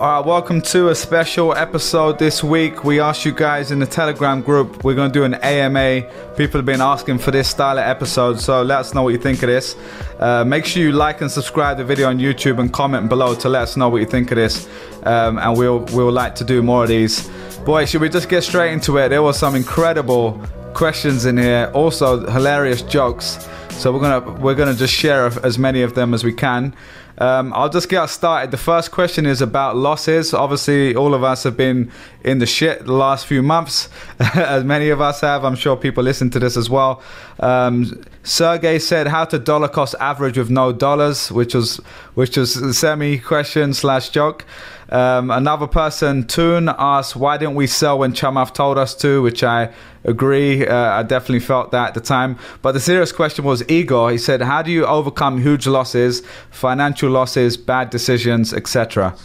All right, welcome to a special episode this week. We asked you guys in the Telegram group, we're going to do an AMA. People have been asking for this style of episode, so let us know what you think of this. Uh, make sure you like and subscribe the video on YouTube and comment below to let us know what you think of this. Um, and we'll, we'll like to do more of these. Boy, should we just get straight into it? There was some incredible questions in here, also hilarious jokes. So we're gonna we're gonna just share as many of them as we can. Um, I'll just get started. The first question is about losses. Obviously, all of us have been in the shit the last few months, as many of us have. I'm sure people listen to this as well. Um, Sergey said how to dollar cost average with no dollars, which was which was a semi question slash joke. Um, another person, Toon, asked why didn't we sell when Chamath told us to, which I agree. Uh, I definitely felt that at the time. But the serious question was Igor. He said, how do you overcome huge losses, financial losses, bad decisions, etc.?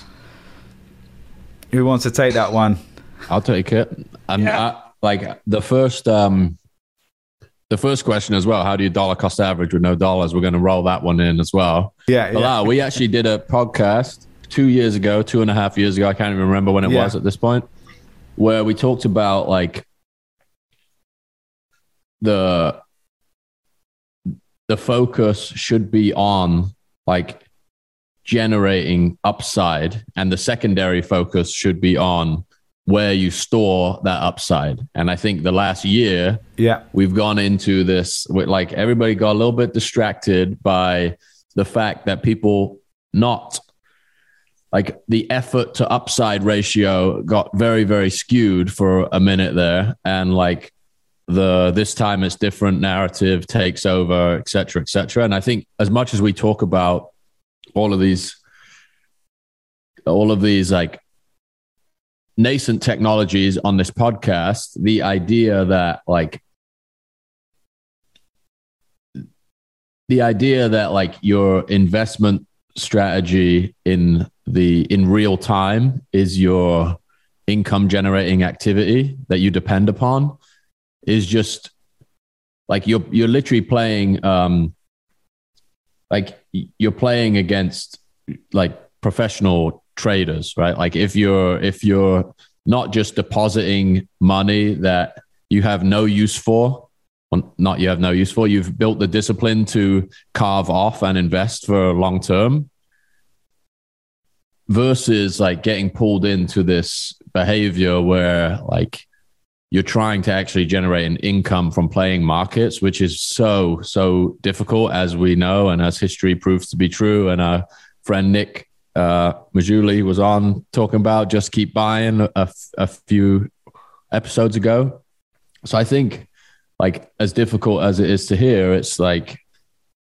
Who wants to take that one? I'll take it. And yeah. I, like the first, um, the first question as well. How do you dollar cost average with no dollars? We're going to roll that one in as well. Yeah. yeah. we actually did a podcast two years ago, two and a half years ago. I can't even remember when it yeah. was at this point, where we talked about like the the focus should be on like generating upside and the secondary focus should be on where you store that upside and i think the last year yeah we've gone into this with like everybody got a little bit distracted by the fact that people not like the effort to upside ratio got very very skewed for a minute there. And like the this time it's different narrative takes over et cetera et cetera. And i think as much as we talk about all of these all of these like nascent technologies on this podcast the idea that like the idea that like your investment strategy in the in real time is your income generating activity that you depend upon is just like you're you're literally playing um like you're playing against like professional traders right? Like if you're if you're not just depositing money that you have no use for well, not you have no use for you've built the discipline to carve off and invest for long term versus like getting pulled into this behavior where like you're trying to actually generate an income from playing markets, which is so, so difficult, as we know, and as history proves to be true. And our friend Nick uh, Maggiulli was on talking about just keep buying a, a few episodes ago. So I think, like, as difficult as it is to hear, it's like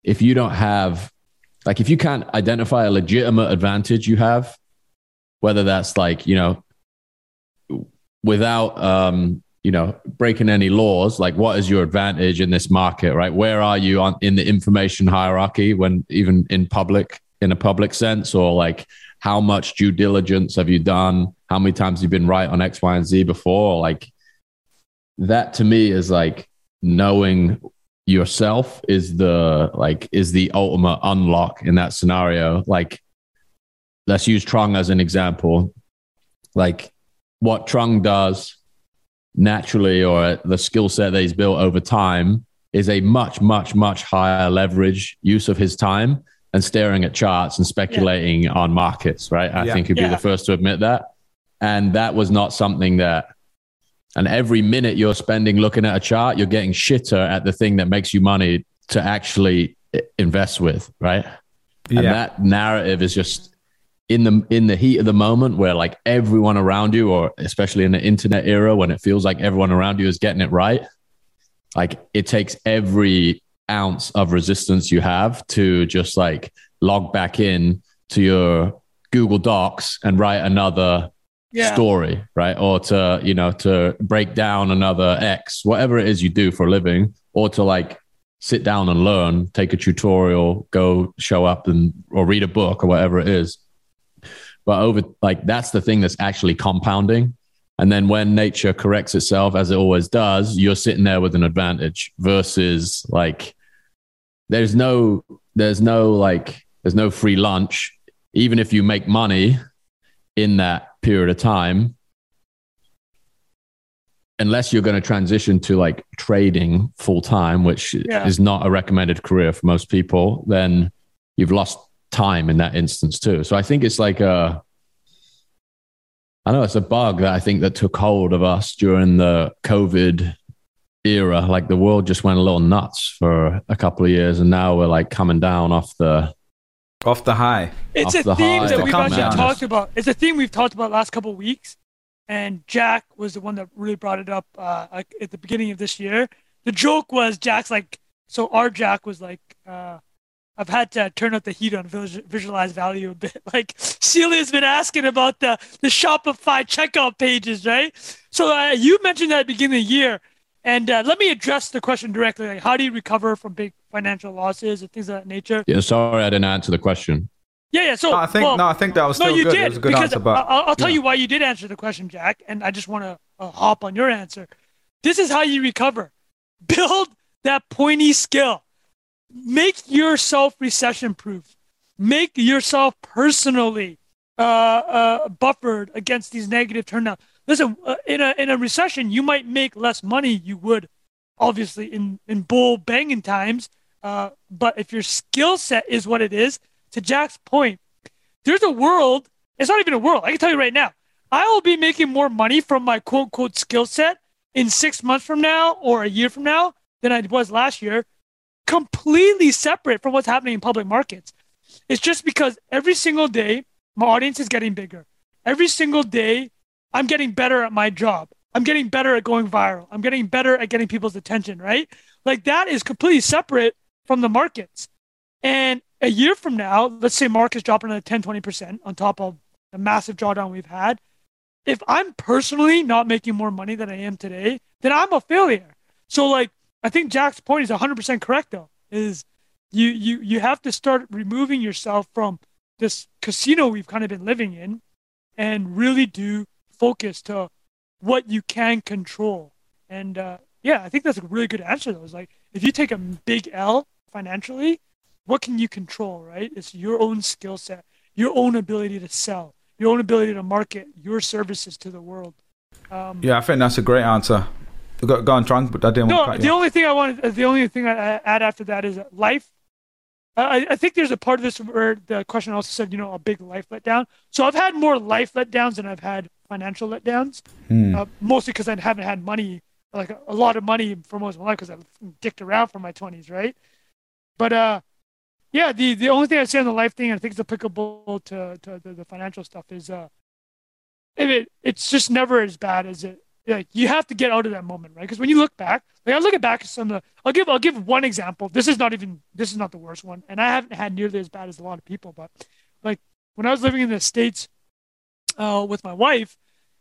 if you don't have like if you can't identify a legitimate advantage you have, whether that's like, you know, without um, you know, breaking any laws, like what is your advantage in this market, right? Where are you on in the information hierarchy when even in public, in a public sense, or like how much due diligence have you done? How many times you've been right on X, Y, and Z before? Like that to me is like knowing yourself is the like is the ultimate unlock in that scenario like let's use trung as an example like what trung does naturally or the skill set that he's built over time is a much much much higher leverage use of his time and staring at charts and speculating yeah. on markets right i yeah. think he'd be yeah. the first to admit that and that was not something that and every minute you're spending looking at a chart, you're getting shitter at the thing that makes you money to actually invest with, right? Yeah. And that narrative is just in the in the heat of the moment where like everyone around you, or especially in the internet era when it feels like everyone around you is getting it right, like it takes every ounce of resistance you have to just like log back in to your Google Docs and write another yeah. story, right? Or to, you know, to break down another X, whatever it is you do for a living, or to like sit down and learn, take a tutorial, go show up and or read a book or whatever it is. But over like that's the thing that's actually compounding. And then when nature corrects itself, as it always does, you're sitting there with an advantage versus like there's no there's no like there's no free lunch. Even if you make money, in that period of time, unless you're going to transition to like trading full time, which yeah. is not a recommended career for most people, then you've lost time in that instance too. So I think it's like a, I know it's a bug that I think that took hold of us during the COVID era. Like the world just went a little nuts for a couple of years, and now we're like coming down off the off the high. It's off a theme that we've actually talked about. It's a theme we've talked about last couple of weeks, and Jack was the one that really brought it up uh, at the beginning of this year. The joke was Jack's like, so our Jack was like, uh, I've had to turn up the heat on visualize value a bit. Like Celia's been asking about the the Shopify checkout pages, right? So uh, you mentioned that at the beginning of the year, and uh, let me address the question directly. Like, how do you recover from big financial losses and things of that nature? Yeah, sorry, I didn't answer the question. Yeah, yeah. So no, I think well, no, I think that was still no, you good. Did, it was a good answer, but I'll, I'll tell yeah. you why you did answer the question, Jack. And I just want to uh, hop on your answer. This is how you recover. Build that pointy skill make yourself recession proof. Make yourself personally uh, uh, buffered against these negative turnouts. Listen, uh, in a in a recession, you might make less money you would, obviously, in in bull banging times. Uh, but if your skill set is what it is, to Jack's point, there's a world. It's not even a world. I can tell you right now. I will be making more money from my quote unquote skill set in six months from now or a year from now than I was last year completely separate from what's happening in public markets. It's just because every single day my audience is getting bigger. Every single day I'm getting better at my job. I'm getting better at going viral. I'm getting better at getting people's attention, right? Like that is completely separate from the markets. And a year from now, let's say markets drop another 10, 20% on top of the massive drawdown we've had. If I'm personally not making more money than I am today, then I'm a failure. So like I think Jack's point is 100% correct though. Is you you you have to start removing yourself from this casino we've kind of been living in and really do focus to what you can control. And uh, yeah, I think that's a really good answer though. Is like if you take a big L financially, what can you control, right? It's your own skill set, your own ability to sell, your own ability to market your services to the world. Um, yeah, I think that's a great answer. Go, go on, Trung, but I didn't. No, the only thing I wanted, the only thing I add after that is life. I, I think there's a part of this where the question also said, you know, a big life letdown. So I've had more life letdowns than I've had financial letdowns, hmm. uh, mostly because I haven't had money, like a, a, lot of money for most of my life because I've dicked around for my 20s, right? But uh, yeah, the the only thing I say on the life thing, I think it's applicable to to the, the financial stuff, is uh, if it it's just never as bad as it like you have to get out of that moment, right? Because when you look back, like I look at back at some of the, I'll give I'll give one example. This is not even this is not the worst one, and I haven't had nearly as bad as a lot of people, but like when I was living in the states uh, with my wife,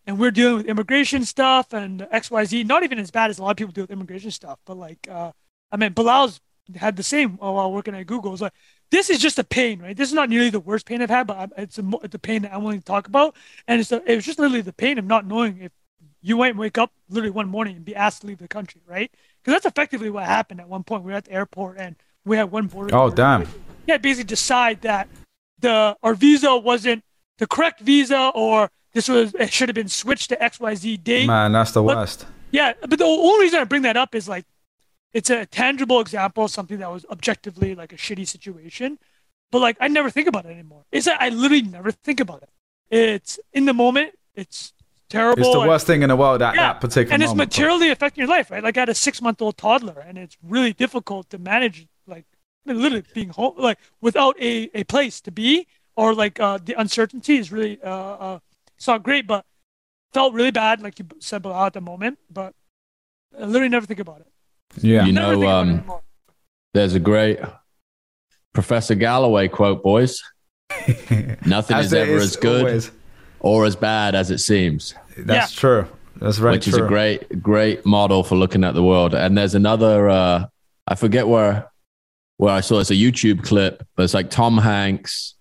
and we're dealing with immigration stuff and X Y Z, not even as bad as a lot of people do with immigration stuff, but like uh, I mean, Bilal's had the same oh, while working at Google. It's like this is just a pain, right? This is not nearly the worst pain I've had, but it's a, it's a pain that I'm willing to talk about, and it's a, it was just literally the pain of not knowing if you might wake up literally one morning and be asked to leave the country, right? Because that's effectively what happened at one point. We were at the airport and we had one border. Oh, damn. Yeah, basically decide that the our visa wasn't the correct visa or this was it should have been switched to XYZ date. Man, that's the but, worst. Yeah, but the only reason I bring that up is like it's a tangible example of something that was objectively like a shitty situation. But like I never think about it anymore. It's that I literally never think about it. It's in the moment, it's terrible. It's the worst thing in the world at yeah, that particular and it's moment, materially affecting your life, right? Like I had a six month old toddler, and it's really difficult to manage, like literally being home, like without a, a place to be, or like uh, the uncertainty is really uh, uh, it's not great, but felt really bad, like you said at the moment, but I literally never think about it. Yeah, you know, um, there's a great Professor Galloway quote, boys. Nothing is ever is as good. Always or as bad as it seems. That's yeah. true. That's very Which true. is a great, great model for looking at the world. And there's another, uh, I forget where, where I saw it's a YouTube clip, but it's like Tom Hanks.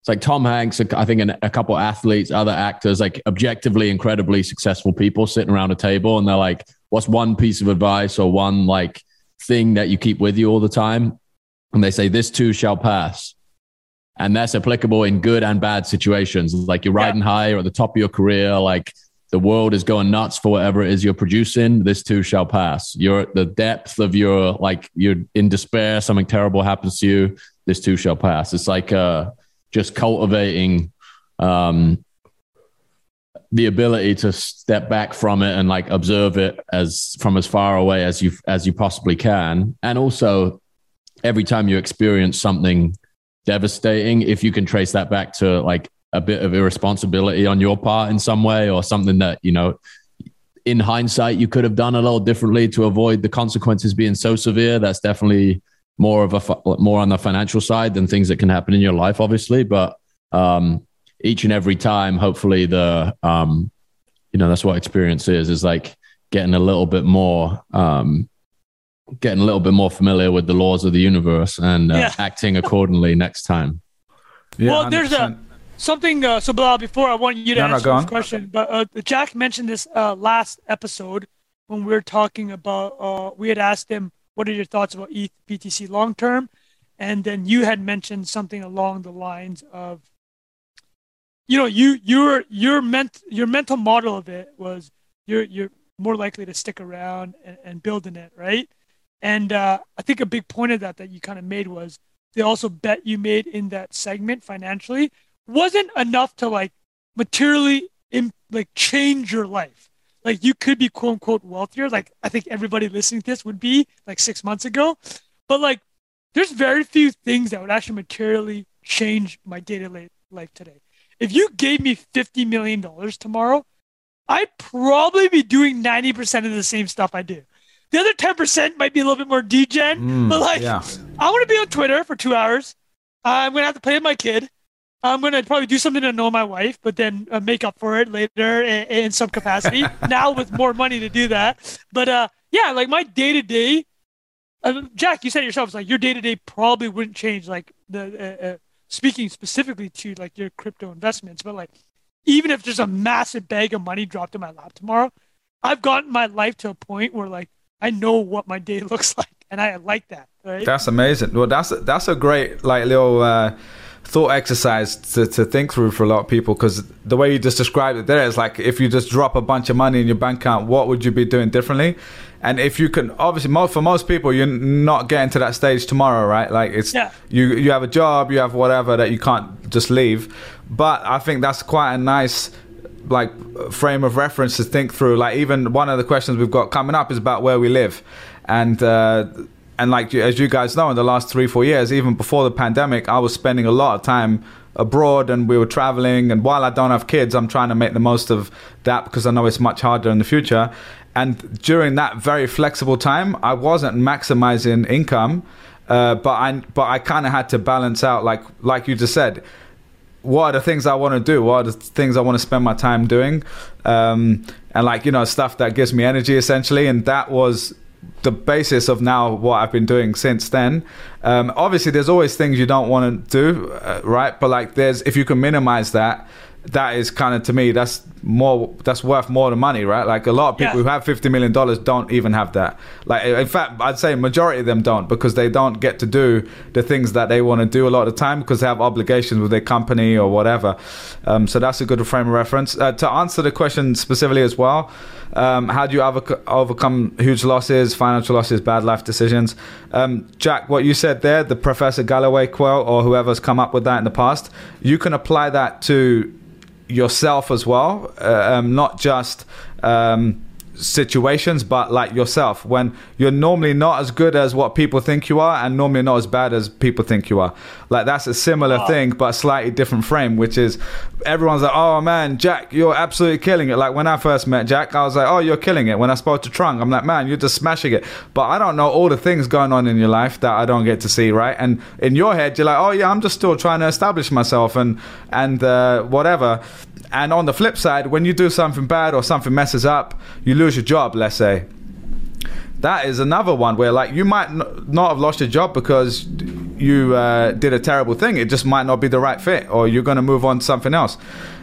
It's like Tom Hanks, I think a couple athletes, other actors, like objectively incredibly successful people sitting around a table. And they're like, what's one piece of advice or one like thing that you keep with you all the time? And they say, this too shall pass. and that's applicable in good and bad situations. Like you're riding yeah. high or at the top of your career, like the world is going nuts for whatever it is you're producing. This too shall pass. You're at the depth of your like you're in despair. Something terrible happens to you. This too shall pass. It's like uh, just cultivating um, the ability to step back from it and like observe it as from as far away as you as you possibly can, and also every time you experience something devastating if you can trace that back to like a bit of irresponsibility on your part in some way or something that you know in hindsight you could have done a little differently to avoid the consequences being so severe that's definitely more of a more on the financial side than things that can happen in your life obviously. But um, each and every time hopefully the um, you know that's what experience is is like getting a little bit more um, getting a little bit more familiar with the laws of the universe and uh, yeah. acting accordingly next time. Yeah, well, 100%. there's a something. Uh, so, Bilal, before I want you to no, answer no, this question, but uh, Jack mentioned this uh, last episode when we were talking about. Uh, we had asked him, "What are your thoughts about ETH BTC long term?" And then you had mentioned something along the lines of, you know, you your your ment your mental model of it was you're you're more likely to stick around and, and build in it, right? And uh, I think a big point of that that you kind of made was the also bet you made in that segment financially wasn't enough to like materially Im- like change your life. Like you could be quote unquote wealthier. Like I think everybody listening to this would be like six months ago. But like there's very few things that would actually materially change my day to day life today. If you gave me $50 million tomorrow, I'd probably be doing 90% of the same stuff I do. The other 10% might be a little bit more degen, mm, but like, yeah. I want to be on Twitter for two hours. I'm going to have to play with my kid. I'm going to probably do something to annoy my wife, but then uh, make up for it later in, in some capacity. now with more money to do that. But uh, yeah, like my day to day, Jack, you said yourself, it's like your day to day probably wouldn't change. Like the uh, uh, speaking specifically to like your crypto investments, but like even if there's a massive bag of money dropped in my lap tomorrow, I've gotten my life to a point where like I know what my day looks like, and I like that. Right? That's amazing. Well, that's that's a great like little uh, thought exercise to, to think through for a lot of people because the way you just described it there is like if you just drop a bunch of money in your bank account, what would you be doing differently? And if you can, obviously, most, for most people, you're not getting to that stage tomorrow, right? Like it's yeah. you you have a job, you have whatever that you can't just leave. But I think that's quite a nice like frame of reference to think through. Like even one of the questions we've got coming up is about where we live, and uh, and like as you guys know, in the last three four years, even before the pandemic, I was spending a lot of time abroad and we were traveling. And while I don't have kids, I'm trying to make the most of that because I know it's much harder in the future. And during that very flexible time, I wasn't maximizing income. Uh, but I but I kind of had to balance out like like you just said what are the things I want to do? What are the things I want to spend my time doing? Um, and like, you know, stuff that gives me energy essentially. And that was the basis of now what I've been doing since then. Um, obviously, there's always things you don't want to do, uh, right? But like, there's, if you can minimize that, that is kind of to me that's more that's worth more than money right? Like a lot of people yeah. who have 50 million dollars don't even have that. Like in fact i'd say majority of them don't because they don't get to do the things that they want to do a lot of the time because they have obligations with their company or whatever. Um, so that's a good frame of reference. Uh, to answer the question specifically as well um, how do you over- overcome huge losses financial losses bad life decisions? Um, jack what you said there the professor galloway quote or whoever's come up with that in the past you can apply that to yourself as well, uh, um, not just um, situations, but like yourself when you're normally not as good as what people think you are, and normally not as bad as people think you are. Like that's a similar wow. thing, but a slightly different frame, which is everyone's like, "Oh man, Jack, you're absolutely killing it." Like when I first met Jack, I was like, "Oh, you're killing it." When I spoke to Trung, I'm like, "Man, you're just smashing it." But I don't know all the things going on in your life that I don't get to see, right? And in your head, you're like, "Oh yeah, I'm just still trying to establish myself and and uh, whatever." And on the flip side, when you do something bad or something messes up, you lose your job, let's say. That is another one where, like, you might n- not have lost your job because you uh, did a terrible thing. It just might not be the right fit, or you're going to move on to something else.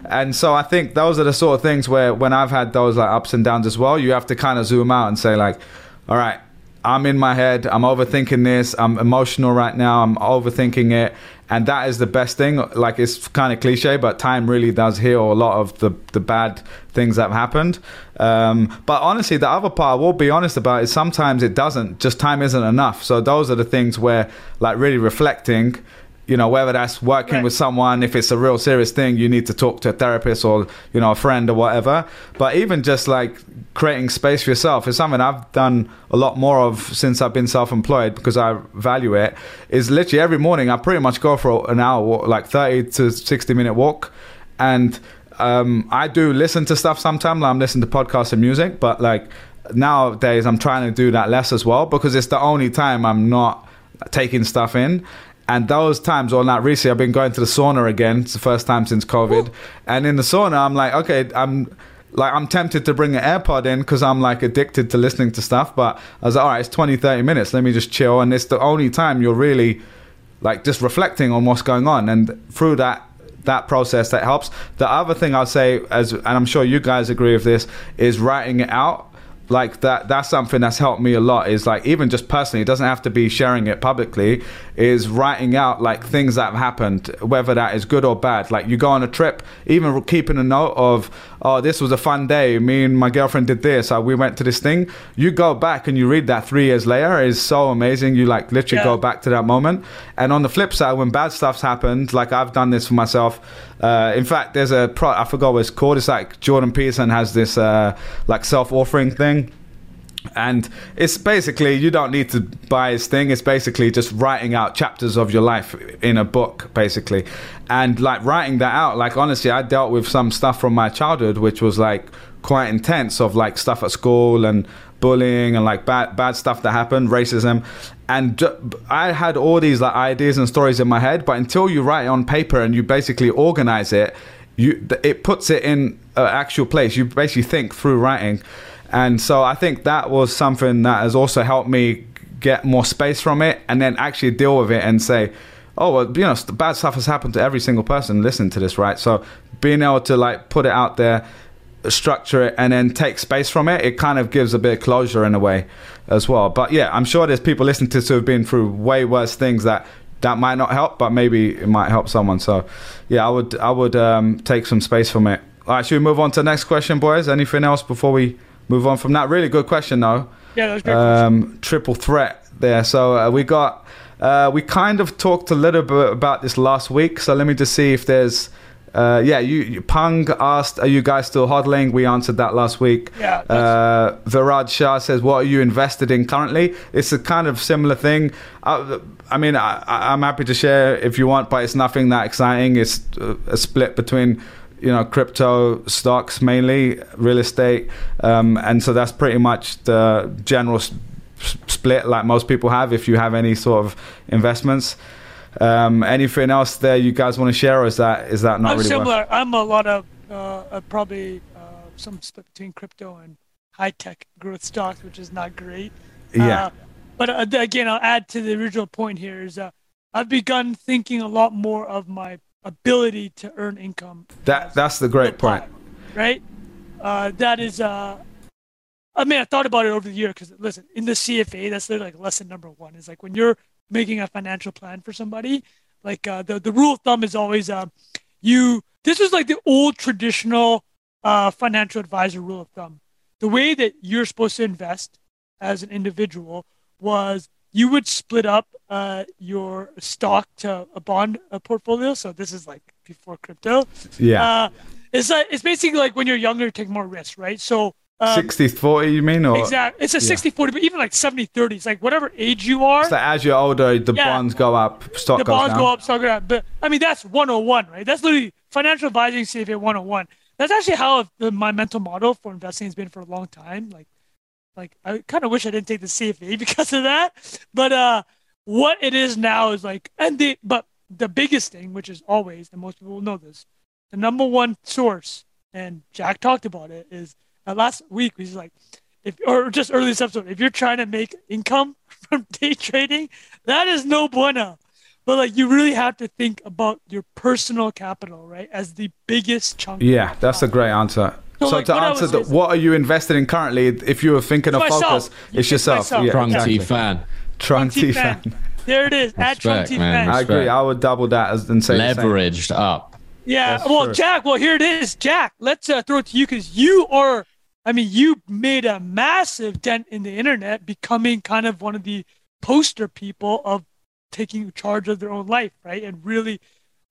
And so I think those are the sort of things where, when I've had those like ups and downs as well, you have to kind of zoom out and say, like, all right, I'm in my head. I'm overthinking this. I'm emotional right now. I'm overthinking it and that is the best thing. Like it's kind of cliche, but time really does heal a lot of the the bad things that have happened. Um, but honestly, the other part I will be honest about is sometimes it doesn't. Just time isn't enough. So those are the things where, like, really reflecting you know whether that's working right. with someone if it's a real serious thing you need to talk to a therapist or you know a friend or whatever. But even just like creating space for yourself is something i've done a lot more of since i've been self-employed because i value it is literally every morning i pretty much go for an hour like 30 to 60 minute walk. And um, i do listen to stuff sometimes like i'm listening to podcasts and music but like nowadays i'm trying to do that less as well because it's the only time i'm not taking stuff in and those times, or not recently, I've been going to the sauna again. It's the first time since COVID. Ooh. And in the sauna, I'm like, okay, I'm like, I'm tempted to bring an AirPod in because I'm like addicted to listening to stuff. But I was like, all right, it's 20, 30 minutes. Let me just chill. And it's the only time you're really like just reflecting on what's going on. And through that, that process that helps. The other thing I'll say, as and I'm sure you guys agree with this, is writing it out like that that's something that's helped me a lot is like even just personally it doesn't have to be sharing it publicly is writing out like things that have happened whether that is good or bad. Like you go on a trip even keeping a note of oh this was a fun day. Me and my girlfriend did this uh, we went to this thing. You go back and you read that three years later is so amazing. You like literally yeah. go back to that moment. And on the flip side when bad stuff's happened like i've done this for myself uh, in fact there's a pro i forgot what it's called. It's like jordan peterson has this uh, like self-authoring thing. And it's basically you don't need to buy his thing. It's basically just writing out chapters of your life in a book basically. And like writing that out like honestly i dealt with some stuff from my childhood which was like quite intense of like stuff at school and bullying and like bad bad stuff that happened racism and i had all these like ideas and stories in my head but until you write it on paper and you basically organize it you it puts it in an actual place. You basically think through writing. And so I think that was something that has also helped me get more space from it and then actually deal with it and say, oh, well, you know, bad stuff has happened to every single person listening to this, right? So being able to like put it out there, structure it, and then take space from it, it kind of gives a bit of closure in a way as well. But yeah, I'm sure there's people listening to this who have been through way worse things that that might not help, but maybe it might help someone. So yeah, I would I would um, take some space from it. All right, should we move on to the next question, boys? Anything else before we move on from that. Really good question, though. Yeah, that was great. Um, triple threat there. So uh, we got. Uh, we kind of talked a little bit about this last week. So let me just see if there's. Uh, yeah, you, you, Pung asked, "Are you guys still hodling?" We answered that last week. Yeah. Uh, Viraj Shah says, "What are you invested in currently?" It's a kind of similar thing. Uh, I mean, I, am happy to share if you want, but it's nothing that exciting. It's a split between you know crypto stocks mainly real estate um, and so that's pretty much the general s- split like most people have if you have any sort of investments um, anything else there you guys want to share or is that is that not I'm really similar? I'm a lot of uh, probably uh, some split between crypto and high tech growth stocks which is not great yeah uh, but uh, again I'll add to the original point here is uh, I've begun thinking a lot more of my ability to earn income. That that's the great point, right? Uh, that is. Uh, I mean, I thought about it over the year because listen, in the CFA, that's like lesson number one. Is like when you're making a financial plan for somebody, like uh, the the rule of thumb is always uh, you. This is like the old traditional uh, financial advisor rule of thumb. The way that you're supposed to invest as an individual was you would split up uh, your stock to a bond uh, portfolio. So this is like before crypto. Yeah. Uh, it's like it's basically like when you're younger, you take more risks, right? So um, 60 40 you mean or? Exactly it's a 60 yeah. 40 but even like 70 30 it's like whatever age you are. So as you're older the yeah, bonds go up stock the goes bonds down. go up stock go up but i mean that's 101 right? That's literally financial advising cfa 101 that's actually how the, my mental model for investing has been for a long time. Like like I kind of wish I didn't take the CFA because of that. But uh, what it is now is like, and the but the biggest thing, which is always, and most people will know this, the number one source, and Jack talked about it, is uh, last week. He's like, if or just early this episode, if you're trying to make income from day trading, that is no bueno. But like, you really have to think about your personal capital, right, as the biggest chunk. Yeah, that's a great answer. So, so like to answer the, what are you invested in currently? If you were thinking of focus, it's yourself. Myself. Yeah, Trunty exactly. fan. Trunty fan. There it is. At Chung Respect, T man. Fan. I agree. I would double that as and say. Leveraged up. Yeah. That's well, true. Jack. Well, here it is, Jack. Let's uh, throw it to you because you are. I mean, you made a massive dent in the internet, becoming kind of one of the poster people of taking charge of their own life, right? And really,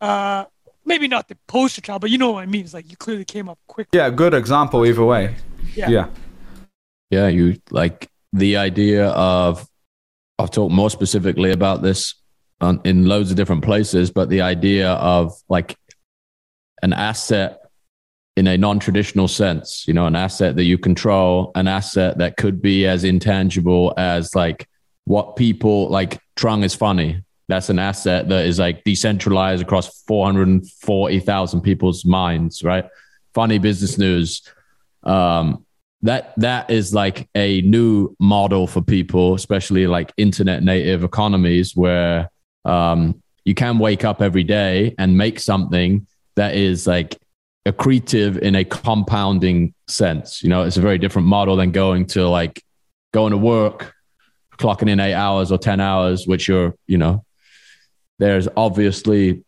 uh, maybe not the poster child, but you know what I mean. It's like you clearly came up quick. Yeah, good example either way. Yeah. Yeah. Yeah, you like the idea of. I've talked more specifically about this on, in loads of different places, but the idea of like an asset in a non-traditional sense, you know, an asset that you control, an asset that could be as intangible as like what people like. Trung is funny. That's an asset that is like decentralized across 440,000 people's minds, right? Funny business news. Um, that that is like a new model for people, especially like internet native economies where um, you can wake up every day and make something that is like accretive in a compounding sense. You know, it's a very different model than going to like going to work, clocking in eight hours or 10 hours, which you're, you know, there's obviously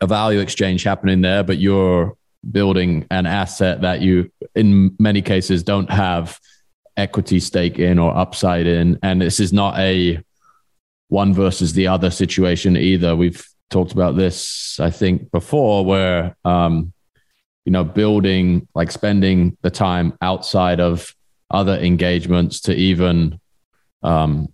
a value exchange happening there, but you're building an asset that you, in many cases, don't have equity stake in or upside in. And this is not a one versus the other situation either. We've talked about this, I think, before, where, um, you know, building, like spending the time outside of other engagements to even um,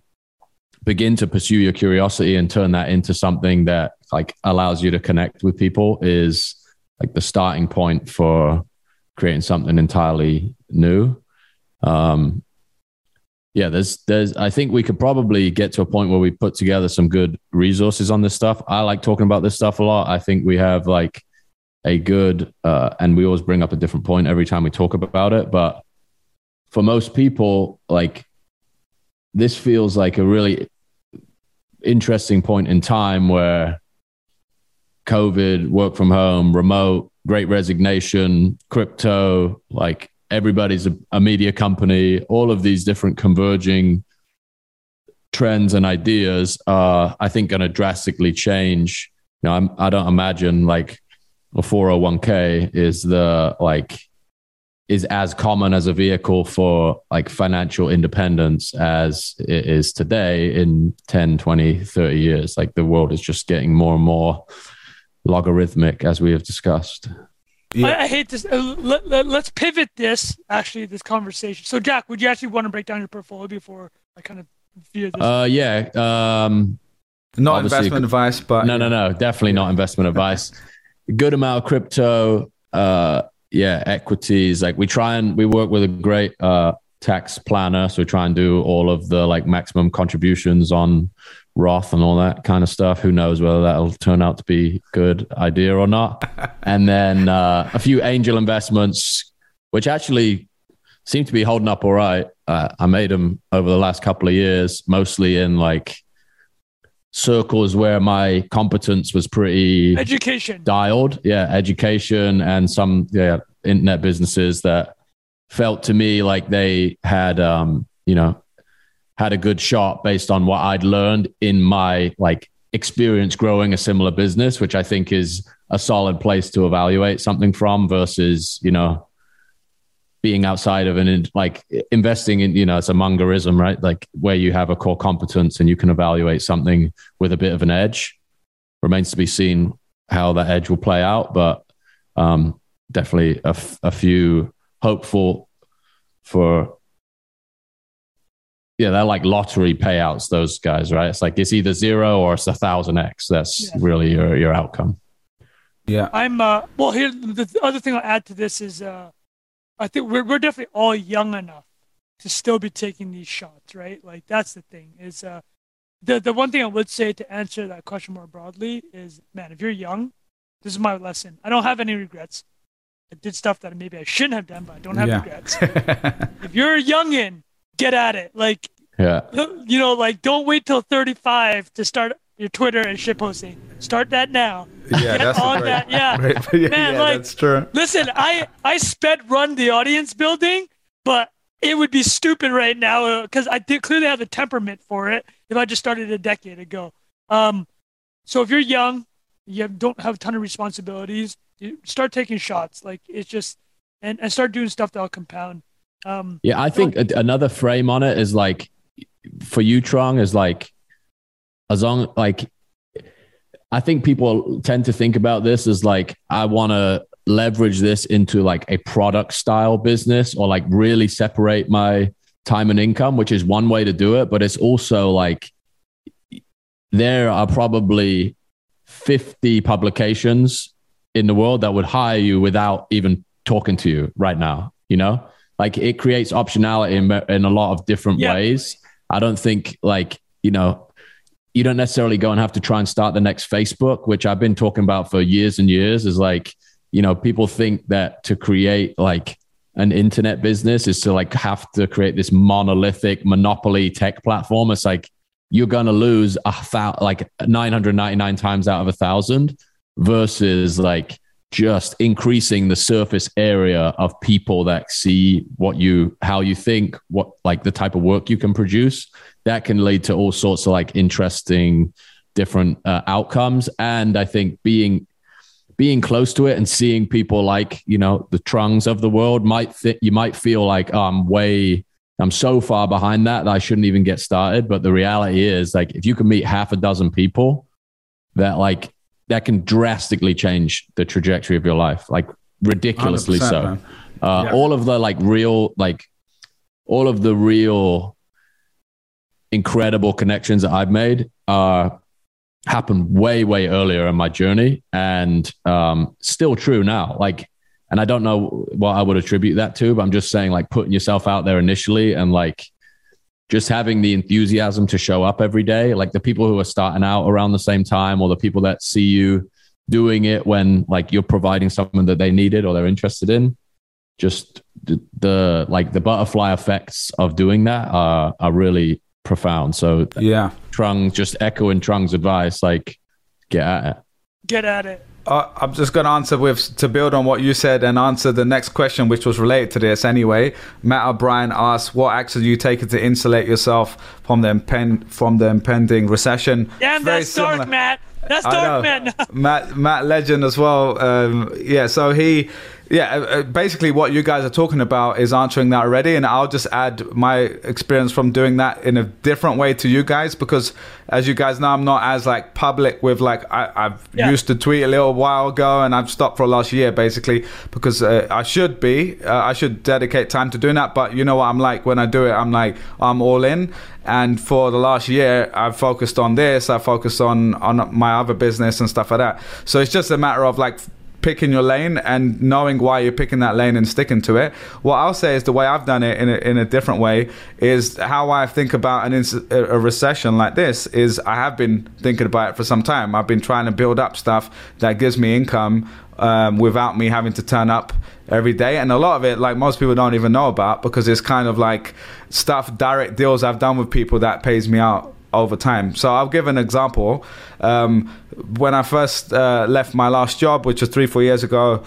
begin to pursue your curiosity and turn that into something that like allows you to connect with people is like the starting point for creating something entirely new. Um, yeah, there's, there's, I think we could probably get to a point where we put together some good resources on this stuff. I like talking about this stuff a lot. I think we have like a good, uh, and we always bring up a different point every time we talk about it. But for most people, like this feels like a really interesting point in time where COVID, work from home, remote, great resignation, crypto, like everybody's a, a media company, all of these different converging trends and ideas are, I think, going to drastically change. You know, I'm, I don't imagine like a 401k is the like is as common as a vehicle for like financial independence as it is today in 10 20 30 years like the world is just getting more and more logarithmic as we have discussed Yeah. I, I hate this. Uh, let, let, let's pivot this actually this conversation. So, Jack, would you actually want to break down your portfolio before I kind of veer this? uh yeah um Not investment advice, but no no no definitely not investment advice a good amount of crypto uh yeah equities. Like we try and we work with a great uh tax planner. So we try and do all of the like maximum contributions on roth and all that kind of stuff. Who knows whether that'll turn out to be a good idea or not. And then uh a few angel investments which actually seem to be holding up all right. Uh, i made them over the last couple of years mostly in like circles where my competence was pretty Education. dialed. Yeah, education and some yeah internet businesses that felt to me like they had um you know had a good shot based on what I'd learned in my like experience growing a similar business, which I think is a solid place to evaluate something from versus you know being outside of an like investing in you know it's a Mungerism right? Like where you have a core competence and you can evaluate something with a bit of an edge. Remains to be seen how that edge will play out but um definitely a, f- a few hopeful for yeah they're like lottery payouts those guys right? It's like it's either zero or it's a thousand x. That's Yeah. really your your outcome. Yeah, I'm uh well here the the other thing I'll add to this is uh I think we're we're definitely all young enough to still be taking these shots, right? Like that's the thing is uh the the one thing I would say to answer that question more broadly is man, if you're young, this is my lesson. I don't have any regrets. I did stuff that maybe I shouldn't have done, but I don't have Yeah. regrets. if you're a youngin, get at it. Like yeah you know, like don't wait till 35 to start your Twitter and shit posting. Start that now. yeah, Get that's on great, that, yeah. great- yeah, Man, yeah, like- that's true. Listen, I I sped run the audience building, but it would be stupid right now because I did clearly have the temperament for it if I just started a decade ago. Um, so if you're young, you don't have a ton of responsibilities, start taking shots. Like it's just and, and start doing stuff that'll compound. Um, yeah, I think another frame on it is like for you, Trung, is like as long like I think people tend to think about this as like I want to leverage this into like a product style business or like really separate my time and income, which is one way to do it. But it's also like there are probably 50 publications in the world that would hire you without even talking to you right now, you know? Like it creates optionality in, in a lot of different yeah. ways. I don't think like, you know, you don't necessarily go and have to try and start the next Facebook, which I've been talking about for years and years is like, you know, people think that to create like an internet business is to like have to create this monolithic monopoly tech platform. It's like you're going to lose a thousand, like 999 times out of a thousand versus like just increasing the surface area of people that see what you, how you think, what like the type of work you can produce. That can lead to all sorts of like interesting different uh, outcomes. And I think being being close to it and seeing people like you know the trungs of the world might th- you might feel like oh, I'm way I'm so far behind that that I shouldn't even get started. But the reality is like if you can meet half a dozen people that like that can drastically change the trajectory of your life, like ridiculously so. Uh, yeah. All of the like real like all of the real incredible connections that I've made are happened way way earlier in my journey and um, still true now like and i don't know what i would attribute that to but i'm just saying like putting yourself out there initially and like just having the enthusiasm to show up every day like the people who are starting out around the same time or the people that see you doing it when like you're providing something that they needed or they're interested in just the, the like the butterfly effects of doing that are are really profound. So yeah, Trung just echoing Trung's advice, like get at it. Get at it. Uh, I'm just going to answer with to build on what you said and answer the next question, which was related to this anyway. Matt O'Brien asks, "What actions are you taking to insulate yourself from the impend- from the impending recession?" Damn, Very that's similar. dark, Matt. That's dark, Matt. Matt. Matt Legend as well. Um, yeah, so he yeah, uh, uh, basically, what you guys are talking about is answering that already, and I'll just add my experience from doing that in a different way to you guys because, as you guys know, I'm not as like public with like I, have yeah. used to tweet a little while ago, and I've stopped for last year basically because uh, I should be, uh, I should dedicate time to doing that. But you know what I'm like when I do it, I'm like I'm all in. And for the last year, I've focused on this. I focused on on my other business and stuff like that. So it's just a matter of like picking your lane and knowing why you're picking that lane and sticking to it. What I'll say is the way I've done it in a, in a different way is how I think about an ins- a recession like this is I have been thinking about it for some time. I've been trying to build up stuff that gives me income um, without me having to turn up every day. And a lot of it, like most people don't even know about because it's kind of like stuff, direct deals I've done with people that pays me out over time. So I'll give an example. Um, when I first uh, left my last job, which was three, four years ago,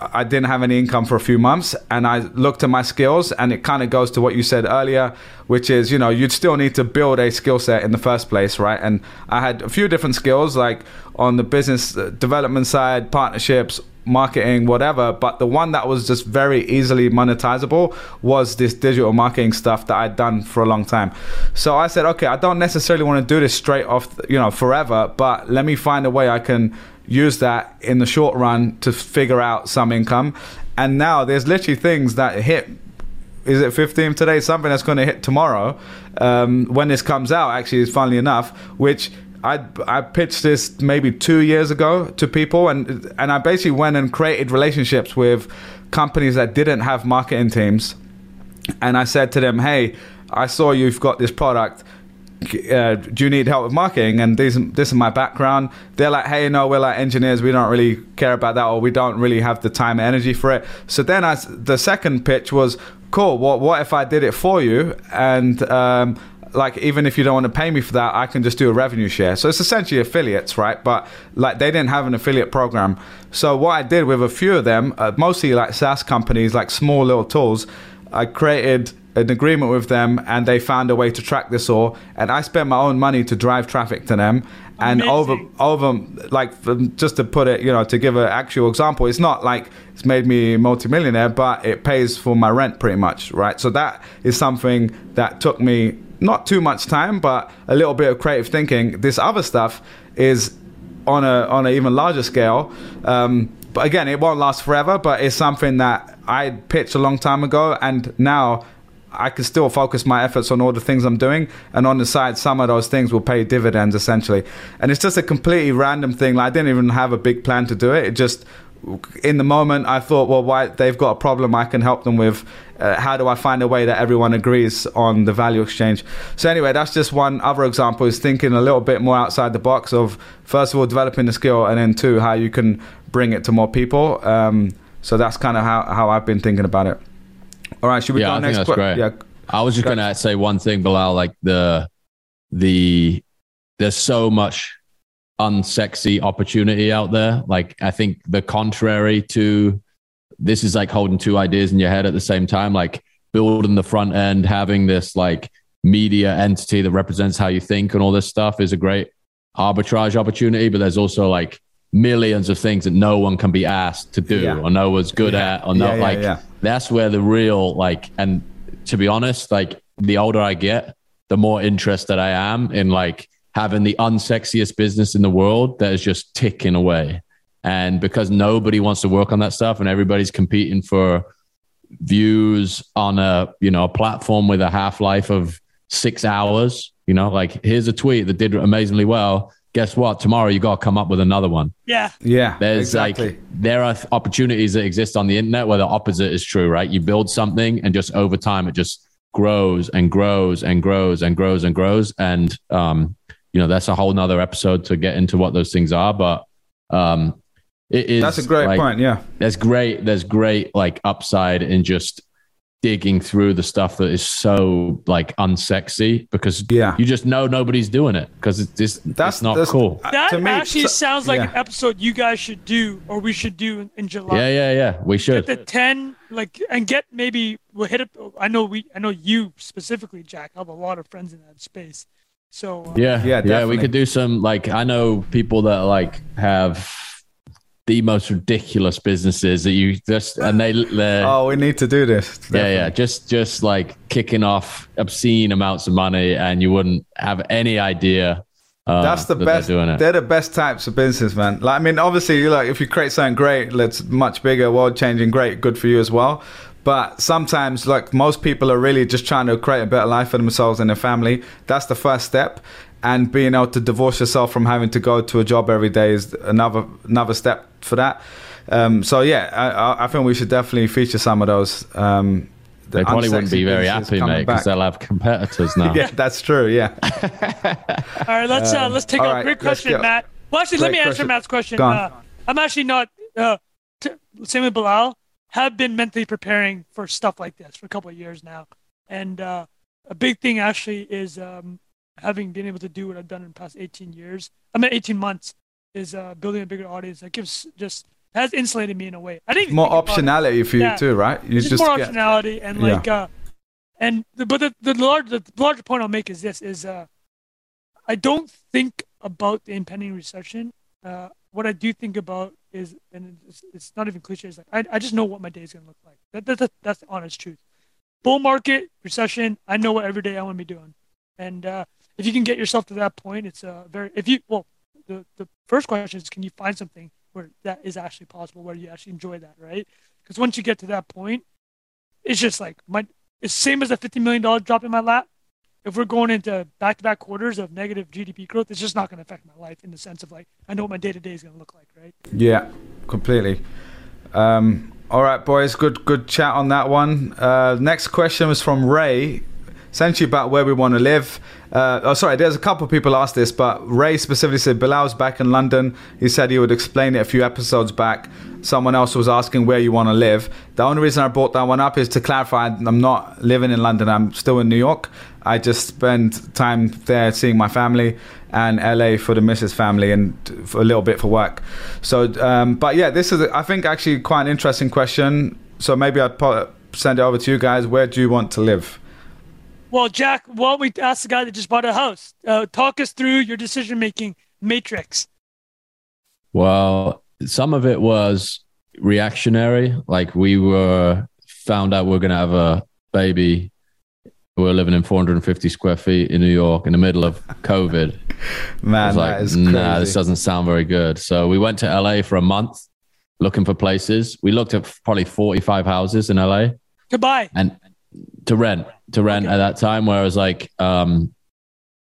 I didn't have any income for a few months and I looked at my skills and it kind of goes to what you said earlier, which is, you know, you'd still need to build a skill set in the first place, right? And I had a few different skills like on the business uh, development side, partnerships, marketing, whatever. But the one that was just very easily monetizable was this digital marketing stuff that I'd done for a long time. So I said, okay, I don't necessarily want to do this straight off, you know, forever, but let me find a way I can use that in the short run to figure out some income. And now there's literally things that hit is it 15 today? Something that's going to hit tomorrow um, when this comes out. Actually, is funnily enough, which I I pitched this maybe two years ago to people, and and I basically went and created relationships with companies that didn't have marketing teams, and I said to them, "Hey, I saw you've got this product." Uh, do you need help with marketing? And this, this is my background. They're like, hey, no, we're like engineers. We don't really care about that, or we don't really have the time and energy for it. So then, I, the second pitch was, cool. What what if I did it for you? And um, like even if you don't want to pay me for that, I can just do a revenue share. So it's essentially affiliates, right? But like they didn't have an affiliate program. So what I did with a few of them, uh, mostly like SaaS companies, like small little tools, I created an agreement with them and they found a way to track this all. And i spent my own money to drive traffic to them. And over Amazing. over like um, just to put it you know to give an actual example it's not like it's made me multimillionaire but it pays for my rent pretty much right? So that is something that took me not too much time but a little bit of creative thinking. This other stuff is on a on an even larger scale. Um, but again it won't last forever but it's something that i pitched a long time ago and now I can still focus my efforts on all the things I'm doing, and on the side, some of those things will pay dividends essentially. And it's just a completely random thing. Like I didn't even have a big plan to do it. It just in the moment I thought, well, why they've got a problem I can help them with. Uh, how do I find a way that everyone agrees on the value exchange? So anyway, that's just one other example. Is thinking a little bit more outside the box of first of all developing the skill, and then two how you can bring it to more people. Um, so that's kind of how how I've been thinking about it. All right, should we Yeah, go I think next? that's que- great. Yeah, I was just gonna say one thing, Bilal. Like the the there's so much unsexy opportunity out there. Like I think the contrary to this is like holding two ideas in your head at the same time. Like building the front end, having this like media entity that represents how you think and all this stuff is a great arbitrage opportunity. But there's also like millions of things that no one can be asked to do Yeah. or no one's good Yeah. at or not Yeah, like that's where the real like and to be honest like the older i get the more interested i am in like having the unsexiest business in the world that is just ticking away and because nobody wants to work on that stuff and everybody's competing for views on a you know a platform with a half-life of six hours you know like here's a tweet that did amazingly well guess what tomorrow you got to come up with another one Yeah. yeah. there's exactly. like there are opportunities that exist on the internet where the opposite is true, right? You build something and just over time it just grows and grows and grows and grows and grows. And um, you know, that's a whole nother episode to get into what those things are. But um it is that's a great like, point. Yeah. There's great, there's great like upside in just digging through the stuff that is so like unsexy because Yeah. you just know nobody's doing it because it's just That's it's not that's- cool. That to me, actually so- sounds like yeah. an episode you guys should do, or we should do in, in July. Yeah, yeah, yeah. We should. Get the ten, like, and get maybe we'll hit it. I know we, I know you specifically, Jack. I have a lot of friends in that space. So uh, Yeah, Yeah, yeah. We could do some like I know people that like have the most ridiculous businesses that you just and they they're Oh, we need to do this. yeah yeah just just like kicking off obscene amounts of money and you wouldn't have any idea. Uh, That's the that best. They're doing it. They're the best types of business, man. Like, I mean, obviously, you like if you create something great, that's much bigger, world changing, great, good for you as well. But sometimes, like most people are really just trying to create a better life for themselves and their family. That's the first step, and being able to divorce yourself from having to go to a job every day is another another step for that. Um, so yeah, I, I- I think we should definitely feature some of those. Um, the They probably wouldn't be very happy, mate, because they'll have competitors now. Yeah, that's true. Yeah. All right, let's uh, let's take all a right, great let's question, go. Matt. Well, actually, let Great me answer. Matt's question. Uh, I'm actually not. Uh, t- same with Bilal. Have been mentally preparing for stuff like this for a couple of years now, and uh, a big thing actually is um, having been able to do what I've done in the past 18 years. I mean, 18 months is uh, building a bigger audience that gives just has insulated me in a way. I didn't More think it. optionality for you Yeah. too, right? You just, more get- optionality and Yeah. like uh and the, but the, the large the larger point I'll make is this is uh I don't think about the impending recession. Uh what I do think about is and it's, it's not even cliche, it's like I, I just know what my day is gonna look like. That, that, that that's the honest truth. Bull market, recession, I know what every day I wanna be doing. And uh if you can get yourself to that point, it's a very if you well the, the first question is can you find something where that is actually possible where you actually enjoy that, right? Because once you get to that point, it's just like my it's same as a fifty million dollar drop in my lap. If we're going into back to back quarters of negative GDP growth, it's just not going to affect my life in the sense of like I know what my day to day is going to look like, right? Yeah, completely. Um, all right, boys. Good, good chat on that one. Uh, next question was from Ray, essentially about where we want to live. Uh, oh, sorry. There's a couple of people asked this, but Ray specifically said Bilal's back in London. He said he would explain it a few episodes back. Someone else was asking where you want to live. The only reason I brought that one up is to clarify I'm not living in London. I'm still in New York. I just spend time there seeing my family and LA for the Mrs. family and a little bit for work. So, um, but yeah, this is I think actually quite an interesting question. So maybe I'd send it over to you guys. Where do you want to live? Well, Jack, why don't we ask the guy that just bought a house? Uh, talk us through your decision making Matrix? Well, some of it was reactionary. Like we were found out we are going to have a baby. We are living in 450 square feet in New York in the middle of COVID. Man, like, that is crazy. nah, this doesn't sound very good. So we went to LA for a month looking for places. We looked at probably 45 houses in LA Goodbye. and to rent, to rent Okay. at that time where I was like, um,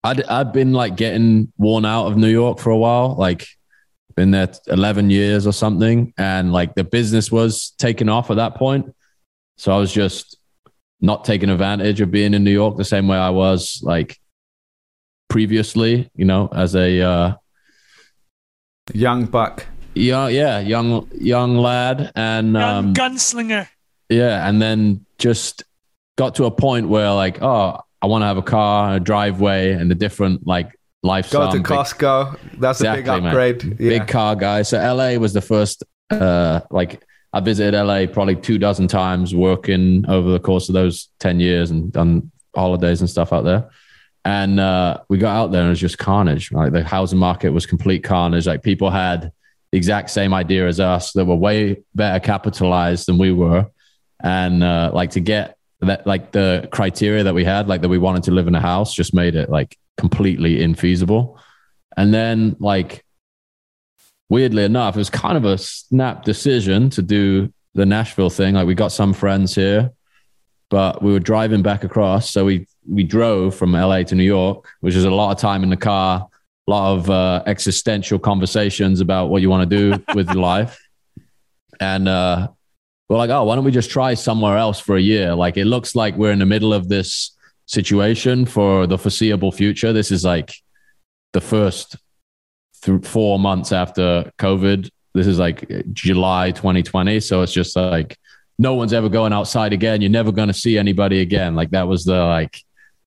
I'd, I'd been like getting worn out of New York for a while, like been there 11 years or something. And like the business was taking off at that point. So I was just not taking advantage of being in New York the same way I was like previously, you know, as a, uh, Young buck. young, yeah, young, young lad. And, Gun, um, gunslinger. Yeah, and then just got to a point where like, oh, I want to have a car, a driveway, and a different like lifestyle. Go to Big- Costco. That's a big upgrade. Yeah. Big car guy. So LA was the first. Uh, like I visited LA probably two dozen times, working over the course of those ten years, and done holidays and stuff out there. And uh, we got out there, and it was just carnage. Like the housing market was complete carnage. Like people had the exact same idea as us that were way better capitalized than we were, and uh, like to get that like the criteria that we had, like that we wanted to live in a house, just made it like completely infeasible. And then like weirdly enough, it was kind of a snap decision to do the Nashville thing. Like we got some friends here, but we were driving back across. So we we drove from LA to New York, which is a lot of time in the car, a lot of uh, existential conversations about what you want to do with your life. And uh, we're like, oh, why don't we just try somewhere else for a year? Like it looks like we're in the middle of this situation for the foreseeable future. This is like the first through four months after COVID. This is like July 2020. So it's just like no one's ever going outside again. You're never going to see anybody again. Like that was the like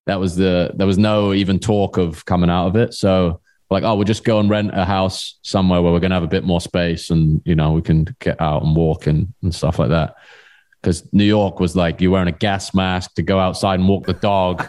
that was the there was no even talk of coming out of it. So like, oh, we'll just go and rent a house somewhere where we're gonna have a bit more space and you know we can get out and walk and, and stuff like that. Because New York was like you're wearing a gas mask to go outside and walk the dog.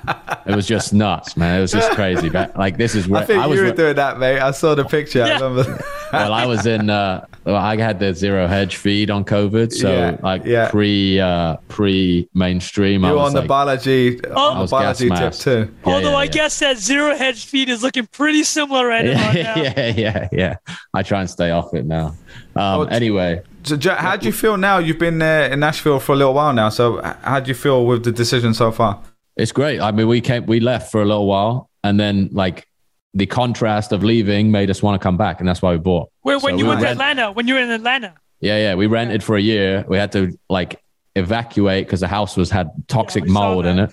it was just nuts, man. It was just crazy. But like this is where I think I was you were doing that, mate. I saw the picture. I remember. well, I was in. Uh, well, I had the zero hedge feed on COVID, so Yeah, like yeah. pre uh, pre mainstream. you I were was on the like, biology, Oh. on the biology tip masked. too. Yeah, Although yeah, I yeah. guess that zero hedge feed is looking pretty similar right about yeah, now. yeah, yeah, yeah. I try and stay off it now. Um, Oh, anyway, So, Jack, how do you feel now? You've been there in Nashville for a little while now. So, how do you feel with the decision so far? it's great. I mean, we came, we left for a little while, and then like the contrast of leaving made us want to come back, and that's why we bought. Where when So you we went to rent- Atlanta, when you were in Atlanta. Yeah, yeah. We rented for a year. We had to like evacuate because the house was had toxic we saw mold in it.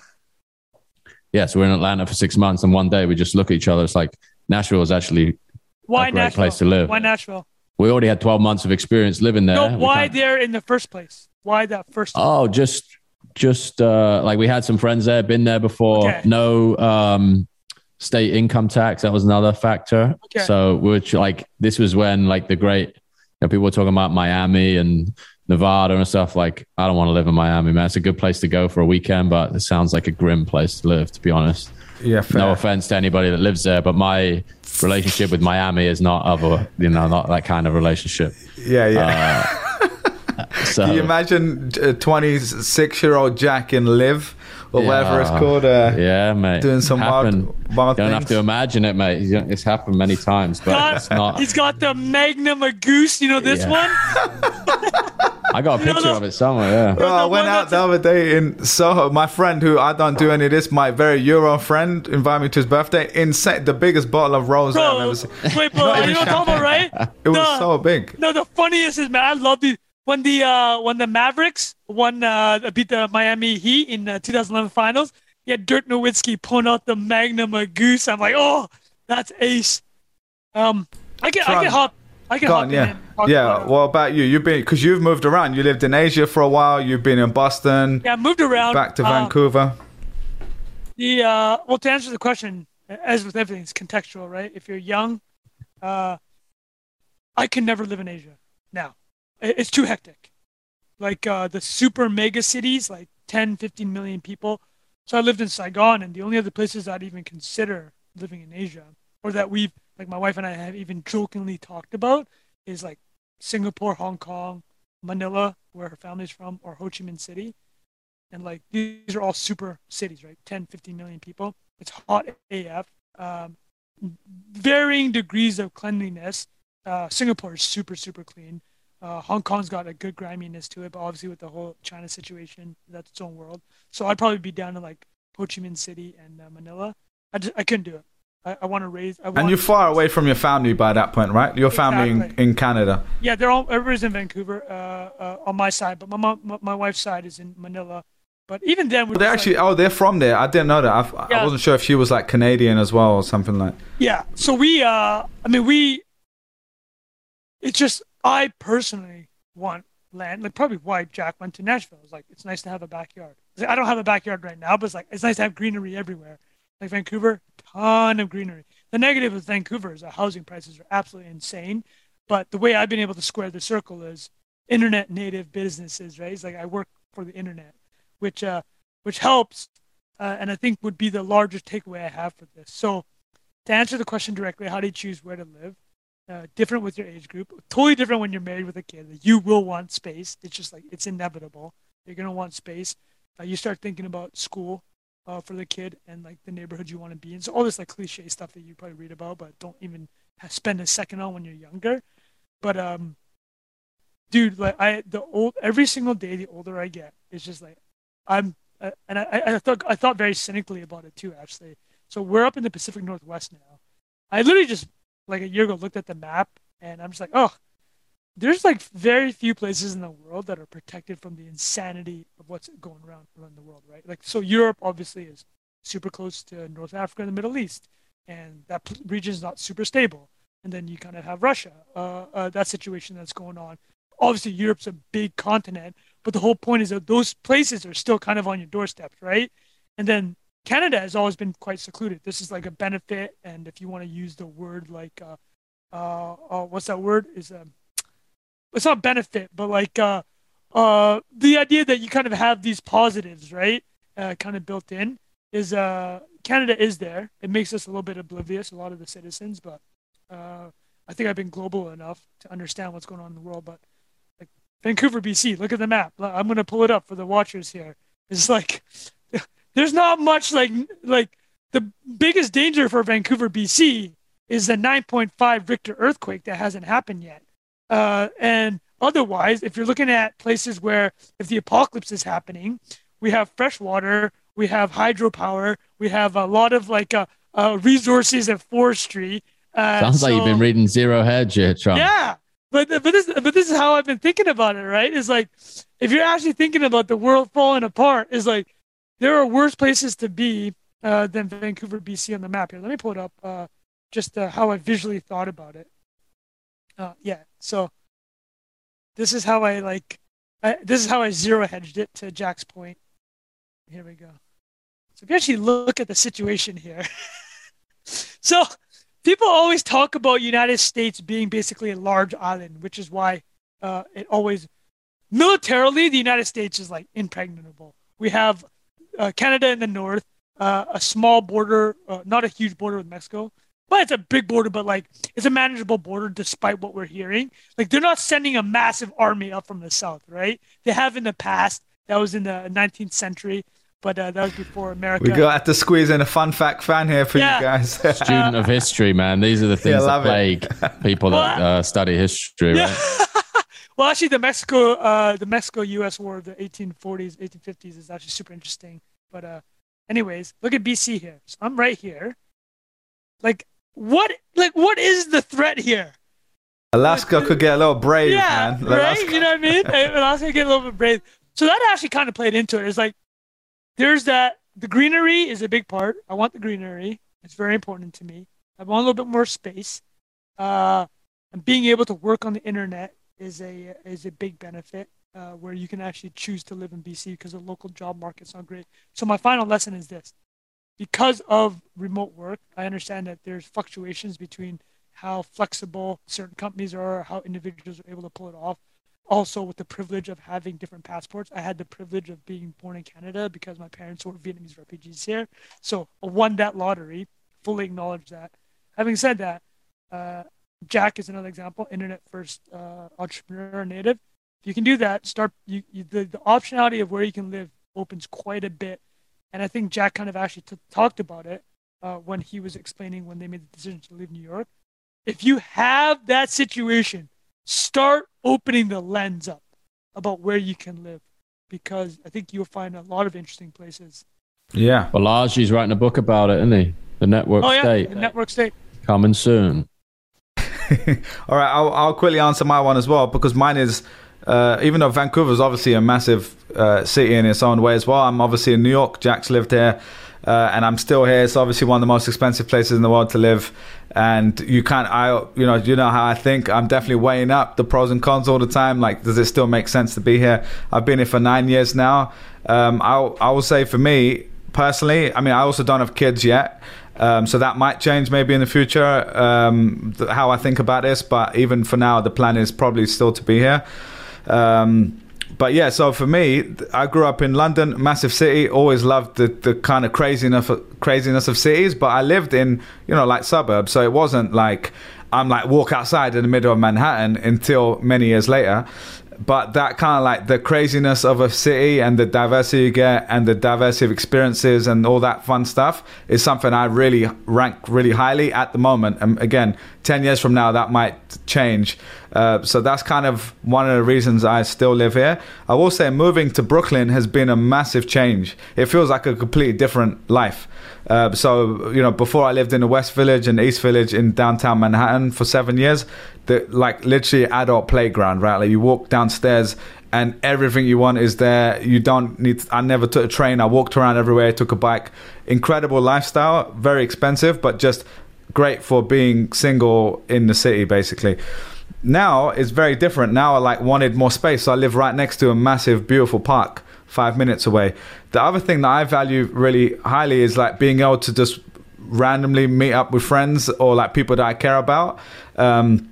Yeah, so we're in Atlanta for six months, and one day we just look at each other. It's like Nashville is actually Why a great Nashville? place to live. Why Nashville? We already had twelve months of experience living there. No, why there in the first place? Why that first? Oh, just just uh like we had some friends there, been there before. Okay. No um state income tax. That was another factor. Okay. So which like this was when like the great you know, people were talking about Miami and Nevada and stuff. Like, I don't want to live in Miami, man. It's a good place to go for a weekend, but it sounds like a grim place to live, to be honest. Yeah, fair. No offense to anybody that lives there, but my relationship with Miami is not of a you know, not that kind of relationship. yeah, yeah. So Can you imagine a 26 year old Jack in LIV or whatever it's called? Uh, yeah, mate. doing some Happened. wild, wild Don't things. have to imagine it, mate. It's happened many times, but Got- it's not. He's got the Magnum a goose. You know this Yeah. one? I got a You know picture of it somewhere. Yeah. Well, I went out the other day in Soho. My friend, who I don't do any of this, my very Euro friend, invited me to his birthday. Insane, the biggest bottle of rose I've ever seen. wait, bro, Not you know what I'm talking about, right? It was No. so big. No, the funniest is man, I love the when the uh when the Mavericks won uh beat the Miami Heat in the 2011 Finals. He had Dirk Nowitzki pulling out the Magnum a goose. I'm like, oh, that's ace. Um, I can I Trung. can hop I can Go on, yeah, yeah. What about you? You've been because you've moved around. You lived in Asia for a while. You've been in Boston, yeah, I moved around. back to Uh, Vancouver. The uh, well, to answer the question, as with everything, it's contextual, right? If you're young, uh, I can never live in Asia now. It's too hectic. Like uh, the super mega cities, like 10, 15 million people. So I lived in Saigon, and the only other places I'd even consider living in Asia, or that we've like my wife and I have even jokingly talked about is like Singapore, Hong Kong, Manila, where her family's from, or Ho Chi Minh City. And like these are all super cities, right? 10, 15 million people. It's hot AF. Um, varying degrees of cleanliness. Uh, Singapore is super, super clean. Uh, Hong Kong's got a good griminess to it, but obviously with the whole China situation, that's its own world. So I'd probably be down to like Ho Chi Minh City and uh, Manila. I, just, I couldn't do it. I, I want to raise. I and you're far away from your family by that point, right? Your family exactly. in, in Canada. Yeah, they're all everybody's in Vancouver uh, uh, on my side, but my mom, my, my wife's side is in Manila. But even then, we they actually like, oh they're from there. I didn't know that. I, yeah. I wasn't sure if she was like Canadian as well or something like. Yeah. So we, uh, I mean, we. It's just I personally want land. Like probably why Jack went to Nashville. It's like it's nice to have a backyard. I don't have a backyard right now, but it's like it's nice to have greenery everywhere. Like Vancouver, ton of greenery. The negative with Vancouver is that housing prices are absolutely insane. But the way I've been able to square the circle is internet native businesses, right? It's like I work for the internet, which uh, which helps, uh, and I think would be the largest takeaway I have for this. So, to answer the question directly, how do you choose where to live? Uh, different with your age group, totally different when you're married with a kid. You will want space. It's just like it's inevitable. You're gonna want space. Uh, you start thinking about school uh, for the kid and like the neighborhood you want to be in. So all this like cliche stuff that you probably read about, but don't even spend a second on when you're younger. But um, dude, like I the old every single day, the older I get, it's just like I'm, uh, and I I thought I thought very cynically about it too, actually. So we're up in the Pacific Northwest now. I literally just like a year ago looked at the map and I'm just like, oh, there's like very few places in the world that are protected from the insanity of what's going around around the world, right? Like so, Europe obviously is super close to North Africa and the Middle East, and that region is not super stable. And then you kind of have Russia, uh, uh, that situation that's going on. Obviously, Europe's a big continent, but the whole point is that those places are still kind of on your doorstep, right? And then Canada has always been quite secluded. This is like a benefit, and if you want to use the word like, uh, uh, uh what's that word? Is um, it's not benefit, but like uh, uh, the idea that you kind of have these positives, right? Uh, kind of built in is uh, Canada is there. It makes us a little bit oblivious, a lot of the citizens, but uh, I think I've been global enough to understand what's going on in the world. But like Vancouver, BC, look at the map. I'm gonna pull it up for the watchers here. It's like there's not much like like the biggest danger for Vancouver, BC is the 9.5 Richter earthquake that hasn't happened yet. Uh, and otherwise, if you're looking at places where if the apocalypse is happening, we have fresh water, we have hydropower, we have a lot of like uh, uh, resources and forestry. Uh, Sounds so, like you've been reading Zero Hedge here, Trung. Yeah, but but this but this is how I've been thinking about it. Right? Is like if you're actually thinking about the world falling apart, is like there are worse places to be uh, than Vancouver, BC on the map here. Let me pull it up. Uh, just uh, how I visually thought about it. Uh, yeah. So this is how I like. I, this is how I zero hedged it to Jack's point. Here we go. So if you actually look at the situation here, so people always talk about United States being basically a large island, which is why uh, it always militarily the United States is like impregnable. We have uh, Canada in the north, uh, a small border, uh, not a huge border with Mexico, but it's a big border, but like it's a manageable border despite what we're hearing. Like they're not sending a massive army up from the south, right? They have in the past. That was in the 19th century, but uh, that was before America. We got to squeeze in a fun fact fan here for yeah. you guys. Student of history, man. These are the things yeah, that plague people that uh, study history, yeah. right? well, actually, the Mexico, uh, the Mexico-U.S. War of the 1840s, 1850s is actually super interesting. But uh, anyways, look at BC here. So I'm right here. Like what like what is the threat here? Alaska could get a little brave, yeah, man. Right? You know what I mean? Alaska get a little bit brave. So that actually kind of played into it. It's like there's that the greenery is a big part. I want the greenery. It's very important to me. I want a little bit more space. Uh, and being able to work on the internet is a is a big benefit. Uh, where you can actually choose to live in BC because the local job market's not great. So my final lesson is this: because of remote work, I understand that there's fluctuations between how flexible certain companies are, how individuals are able to pull it off. Also, with the privilege of having different passports, I had the privilege of being born in Canada because my parents were Vietnamese refugees here. So I won that lottery, fully acknowledge that. Having said that, Uh, Jack is another example, internet first uh, entrepreneur native. If you can do that, start you, you, the, the optionality of where you can live opens quite a bit. And I think Jack kind of actually t- talked about it uh, when he was explaining when they made the decision to leave New York. If you have that situation, start opening the lens up about where you can live because I think you'll find a lot of interesting places. Yeah. Balaji's writing a book about it, isn't he? The Network oh, yeah, State. The Network State. Coming soon. All right, I'll, I'll quickly answer my one as well because mine is uh, even though Vancouver is obviously a massive uh, city in its own way as well. I'm obviously in New York. Jack's lived here. Uh, and I'm still here. It's obviously one of the most expensive places in the world to live, and you can't. I, you know, you know how I think. I'm definitely weighing up the pros and cons all the time. Like, does it still make sense to be here? I've been here for nine years now. Um, I, I will say for me personally, I mean, I also don't have kids yet. Um, so that might change maybe in the future um, how I think about this. But even for now, the plan is probably still to be here. Um, but yeah, so for me, I grew up in London, massive city. Always loved the, the kind of craziness of, craziness of cities, but I lived in you know like suburbs, so it wasn't like I'm like walk outside in the middle of Manhattan until many years later but that kind of like the craziness of a city and the diversity you get and the diversity of experiences and all that fun stuff is something I really rank really highly at the moment. And again, 10 years from now, that might change. Uh, so that's kind of one of the reasons I still live here. I will say moving to Brooklyn has been a massive change. It feels like a completely different life. Uh, so you know, before I lived in the West Village and East Village in downtown Manhattan for seven years, the like literally adult playground, right? Like you walk downstairs and everything you want is there. You don't need. I never took a train. I walked around everywhere. Took a bike. Incredible lifestyle. Very expensive, but just great for being single in the city, basically. Now it's very different. Now I like wanted more space, so I live right next to a massive, beautiful park five minutes away. The other thing that I value really highly is like being able to just randomly meet up with friends or like people that I care about. Um,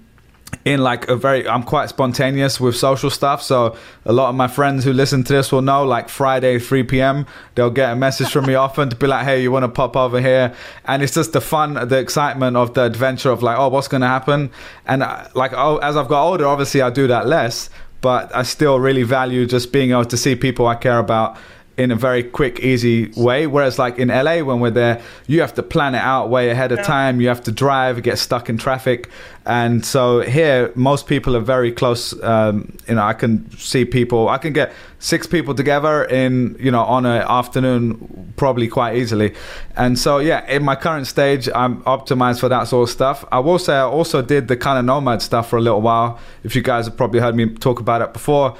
in like a very i'm quite spontaneous with social stuff so a lot of my friends who listen to this will know like friday 3 p.m they'll get a message from me often to be like hey you want to pop over here? And it's just the fun the excitement of the adventure of like oh what's going to happen? And uh, like oh as i've got older obviously i do that less but I still really value just being able to see people I care about in a very quick, easy way. Whereas, like in LA, when we're there, you have to plan it out way ahead of yeah. time. You have to drive, get stuck in traffic, and so here, most people are very close. Um, you know, I can see people. I can get six people together in you know on an afternoon probably quite easily. And so yeah, in my current stage, I'm optimized for that sort of stuff. I will say I also did the kind of nomad stuff for a little while. If you guys have probably heard me talk about it before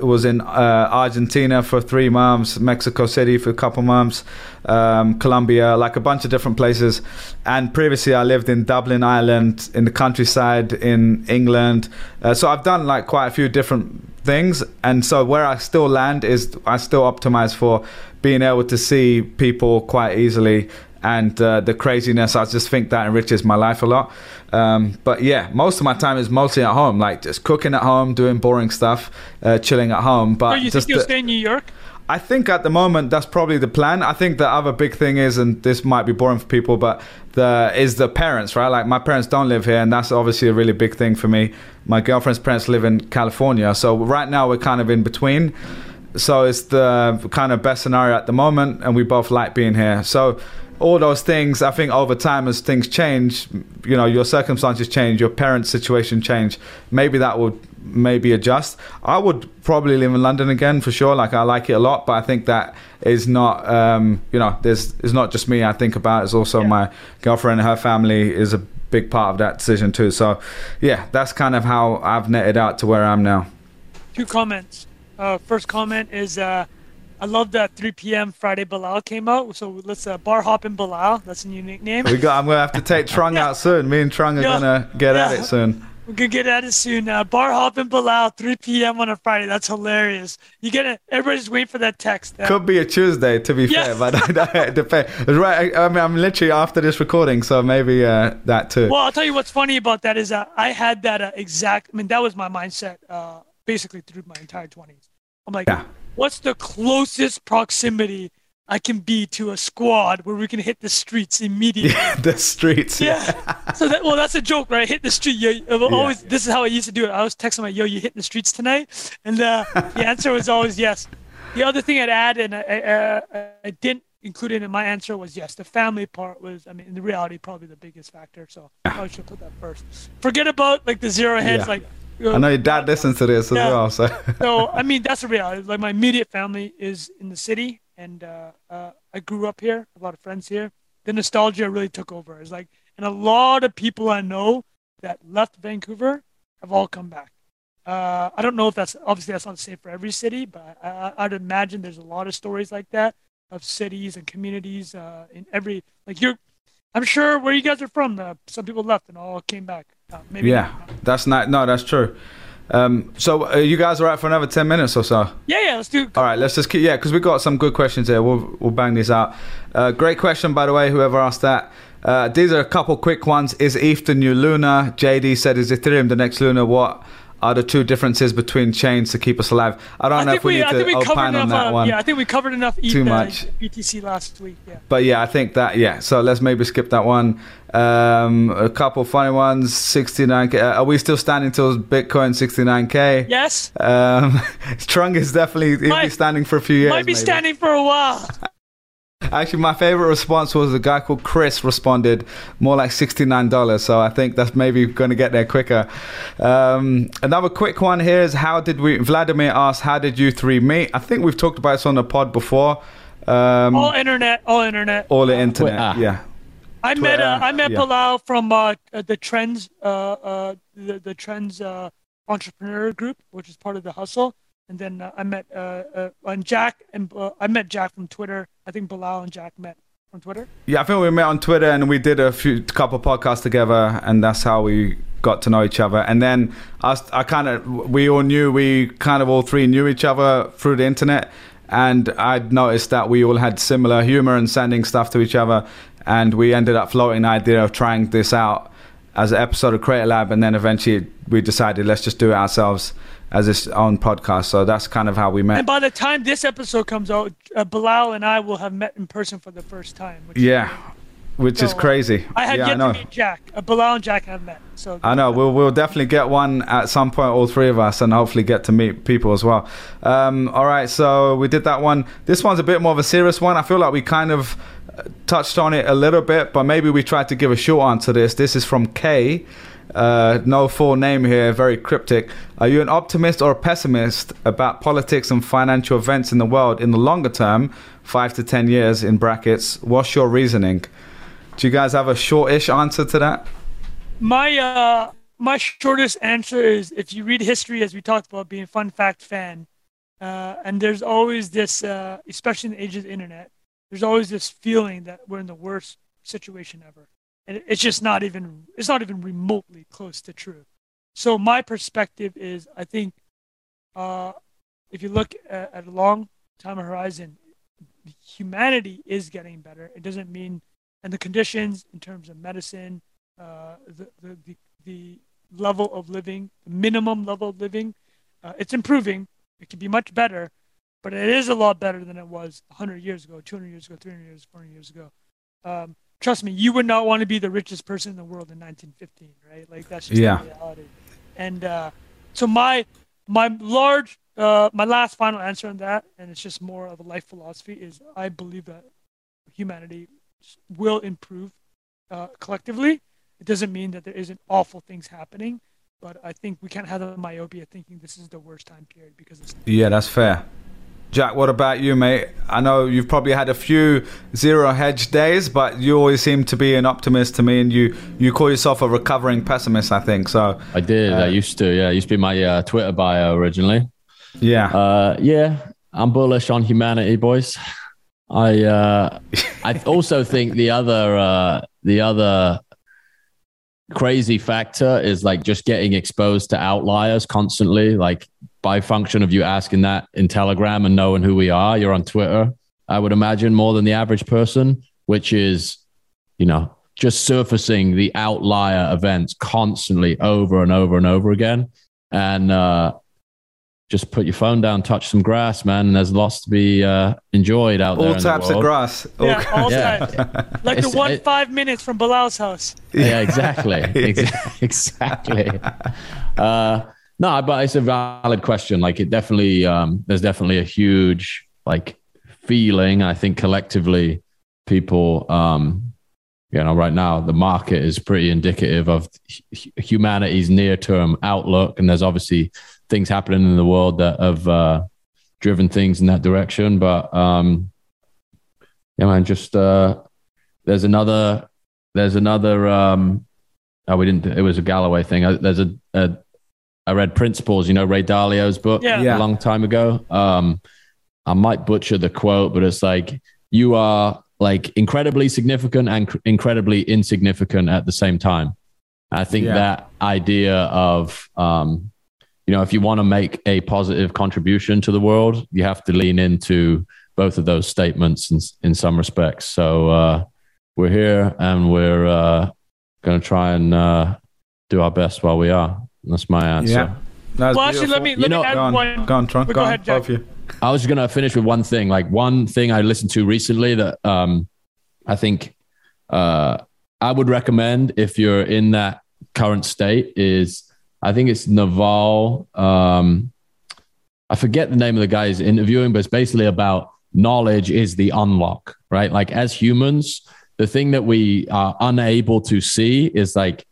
was in uh, Argentina for three months, Mexico City for a couple months, um, Colombia, like a bunch of different places. And previously, I lived in Dublin, Ireland, in the countryside in England. Uh, so I've done like quite a few different things. And so where I still land is I still optimize for being able to see people quite easily and uh, the craziness. I just think that enriches my life a lot. Um, but yeah, most of my time is mostly at home, like just cooking at home, doing boring stuff, uh, chilling at home. But oh, you think you'll the, stay in New York? I think at the moment that's probably the plan. I think the other big thing is, and this might be boring for people, but the is the parents, right? Like my parents don't live here, and that's obviously a really big thing for me. My girlfriend's parents live in California, so right now we're kind of in between. So it's the kind of best scenario at the moment, and we both like being here. So all those things i think over time as things change you know your circumstances change your parents situation change maybe that would maybe adjust. I would probably live in london again for sure like i like it a lot but i think that is not um, you know there's it's not just me i think about it's also yeah. my girlfriend and her family is a big part of that decision too. So yeah that's kind of how i've netted out to where i'm now. Two comments. Uh, first comment is uh, I love that 3 p.m. Friday Bilal came out. So let's uh, bar hop in Bilal. That's a unique name. We got. I'm gonna have to take Trung yeah. out soon. Me and Trung are yeah. gonna get yeah. at it soon. We're gonna get at it soon. Uh, bar hop in Bilal, 3 p.m. on a Friday. That's hilarious. You get it. Everybody's waiting for that text. Uh, Could be a Tuesday, to be fair, but it depends. Right. I, I, mean, I'm literally after this recording, so maybe uh, that too. Well, I'll tell you what's funny about that is that I had that uh, exact. I mean, that was my mindset uh, basically through my entire 20s. I'm like, yeah what's the closest proximity I can be to a squad where we can hit the streets immediately. Yeah, the streets. Yeah. so that well, that's a joke, right? Hit the street. Yo, always this is how I used to do it. I was texting my yo, you hit the streets tonight, and uh, the answer was always yes. The other thing I'd add, and I, uh, I didn't include it in my answer, was yes. The family part was, I mean, in reality, probably the biggest factor. So I should put that first. Forget about like the zero heads, Yeah. like. I know your dad listens to this as Yeah. well, so so I mean that's the reality. Like my immediate family is in the city, and uh, uh, I grew up here. A lot of friends here. The nostalgia really took over. It's like, and a lot of people I know that left Vancouver have all come back. Uh, I don't know if that's obviously that's not the same for every city, but I, I, I'd imagine there's a lot of stories like that of cities and communities uh, in every like you're. I'm sure where you guys are from, uh, some people left and all came back. Uh, maybe yeah, that's not no, that's true. Um, so uh, you guys are right for another ten minutes or so. yeah, yeah. Let's do. All right, let's just keep yeah, because we got some good questions here. We'll we'll bang these out. Uh, great question, by the way. Whoever asked that. Uh, these are a couple quick ones. Is ETH the new Luna? JD said, "Is Ethereum the next Luna?" What are the two differences between chains to keep us alive? I don't I know if we, we, need I to opine on that uh, one. Yeah, I think we covered enough. Too uh, much. BTC last week. Yeah. But yeah, I think that yeah. So let's maybe skip that one. Um, a couple funny ones. 69k. Uh, are we still standing till Bitcoin 69k? Yes. Um, Strung is definitely he'll be standing for a few years. Might be maybe. standing for a while. Actually, my favorite response was a guy called Chris responded more like $69. So I think that's maybe going to get there quicker. Um, another quick one here is how did we, Vladimir asked, how did you three meet? I think we've talked about this on the pod before. Um, all internet. All internet. all the internet. Twitter. Yeah. I met uh, I met yeah. Bilal from uh, uh, the Trends uh, uh, the, the Trends uh, entrepreneur group, which is part of the Hustle. And then uh, I met uh, uh, and Jack and uh, I met Jack from Twitter. I think Bilal and Jack met from Twitter. Yeah, I think we met on Twitter and we did a few couple podcasts together, and that's how we got to know each other. And then us, I kind of, we all knew, we kind of all three knew each other through the internet. And I'd noticed that we all had similar humor and sending stuff to each other, and we ended up floating the idea of trying this out as an episode of Creator Lab, and then eventually we decided let's just do it ourselves as its own podcast. So that's kind of how we met. And by the time this episode comes out, uh, Bilal and I will have met in person for the first time. Which is Yeah, great. which is So, uh, crazy. I had yeah, I yet know. to meet Jack. Uh, Bilal and Jack have met. So I know we'll we'll definitely get one at some point, all three of us, and hopefully get to meet people as well. Um, all right, so we did that one. This one's a bit more of a serious one. I feel like we kind of uh, touched on it a little bit, but maybe we tried to give a short answer to this. This is from Kay. Uh, no full name here, very cryptic. Are you an optimist or a pessimist about politics and financial events in the world in the longer term, five to ten years in brackets? What's your reasoning? Do you guys have a shortish answer to that? My uh my shortest answer is if you read history as we talked about being a fun fact fan, uh, and there's always this uh, especially in the age of the internet, there's always this feeling that we're in the worst situation ever. And it's just not even it's not even remotely close to true. So my perspective is I think uh, if you look at, at a long time horizon, humanity is getting better. It doesn't mean and the conditions in terms of medicine, uh, the, the, the, the level of living, the minimum level of living, uh, it's improving. It can be much better, but it is a lot better than it was 100 years ago, 200 years ago, 300 years, 400 years ago. Um, trust me, you would not want to be the richest person in the world in 1915, right? Like that's just Yeah. the reality. And uh, so my my large uh, my last final answer on that, and it's just more of a life philosophy, is I believe that humanity will improve uh, collectively. It doesn't mean that there isn't awful things happening, but I think we can't have the myopia thinking this is the worst time period because it's Yeah, that's fair. Jack, what about you, mate? I know you've probably had a few zero hedge days, but you always seem to be an optimist to me, and you you call yourself a recovering pessimist. I think so. I did. I used to. Yeah, it used to be my uh, Twitter bio originally. Yeah, Uh, yeah, I'm bullish on humanity, boys. I uh, I also think the other uh, the other crazy factor is like just getting exposed to outliers constantly. Like by function of you asking that in Telegram and knowing who we are, you're on Twitter. I would imagine more than the average person, which is, you know, just surfacing the outlier events constantly over and over and over again. And uh, just put your phone down, touch some grass, man. And there's lots to be uh, enjoyed out there. All types of grass. All yeah, all Yeah. types. Like the one it- five minutes from Bilal's house. yeah, exactly, Ex- exactly. Uh, no, but it's a valid question. Like, it definitely, um, there's definitely a huge like feeling. I think collectively, people, um, you know, right now the market is pretty indicative of humanity's near-term outlook, and there's obviously things happening in the world that have uh, driven things in that direction. But um, yeah, man, just uh, there's another there's another um oh we didn't it was a galloway thing Uh, there's a, a i read principles you know ray dalio's book Yeah. Yeah. a long time ago um i might butcher the quote but it's like you are like incredibly significant and cr- incredibly insignificant at the same time i think Yeah. that idea of um you know if you want to make a positive contribution to the world you have to lean into both of those statements in, in some respects so uh we're here and we're uh, going to try and uh, do our best while we are. That's my answer. Yeah. That's Well, actually, let me beautiful. let You me know- add Go on, one. go on, Trung. Go Go, on, ahead, Jack. you. I was just going to finish with one thing. Like one thing I listened to recently that um, I think uh, I would recommend if you're in that current state is I think it's Naval. Um, I forget the name of the guy he's interviewing, but it's basically about knowledge is the unlock, right? Like as humans, the thing that we are unable to see is like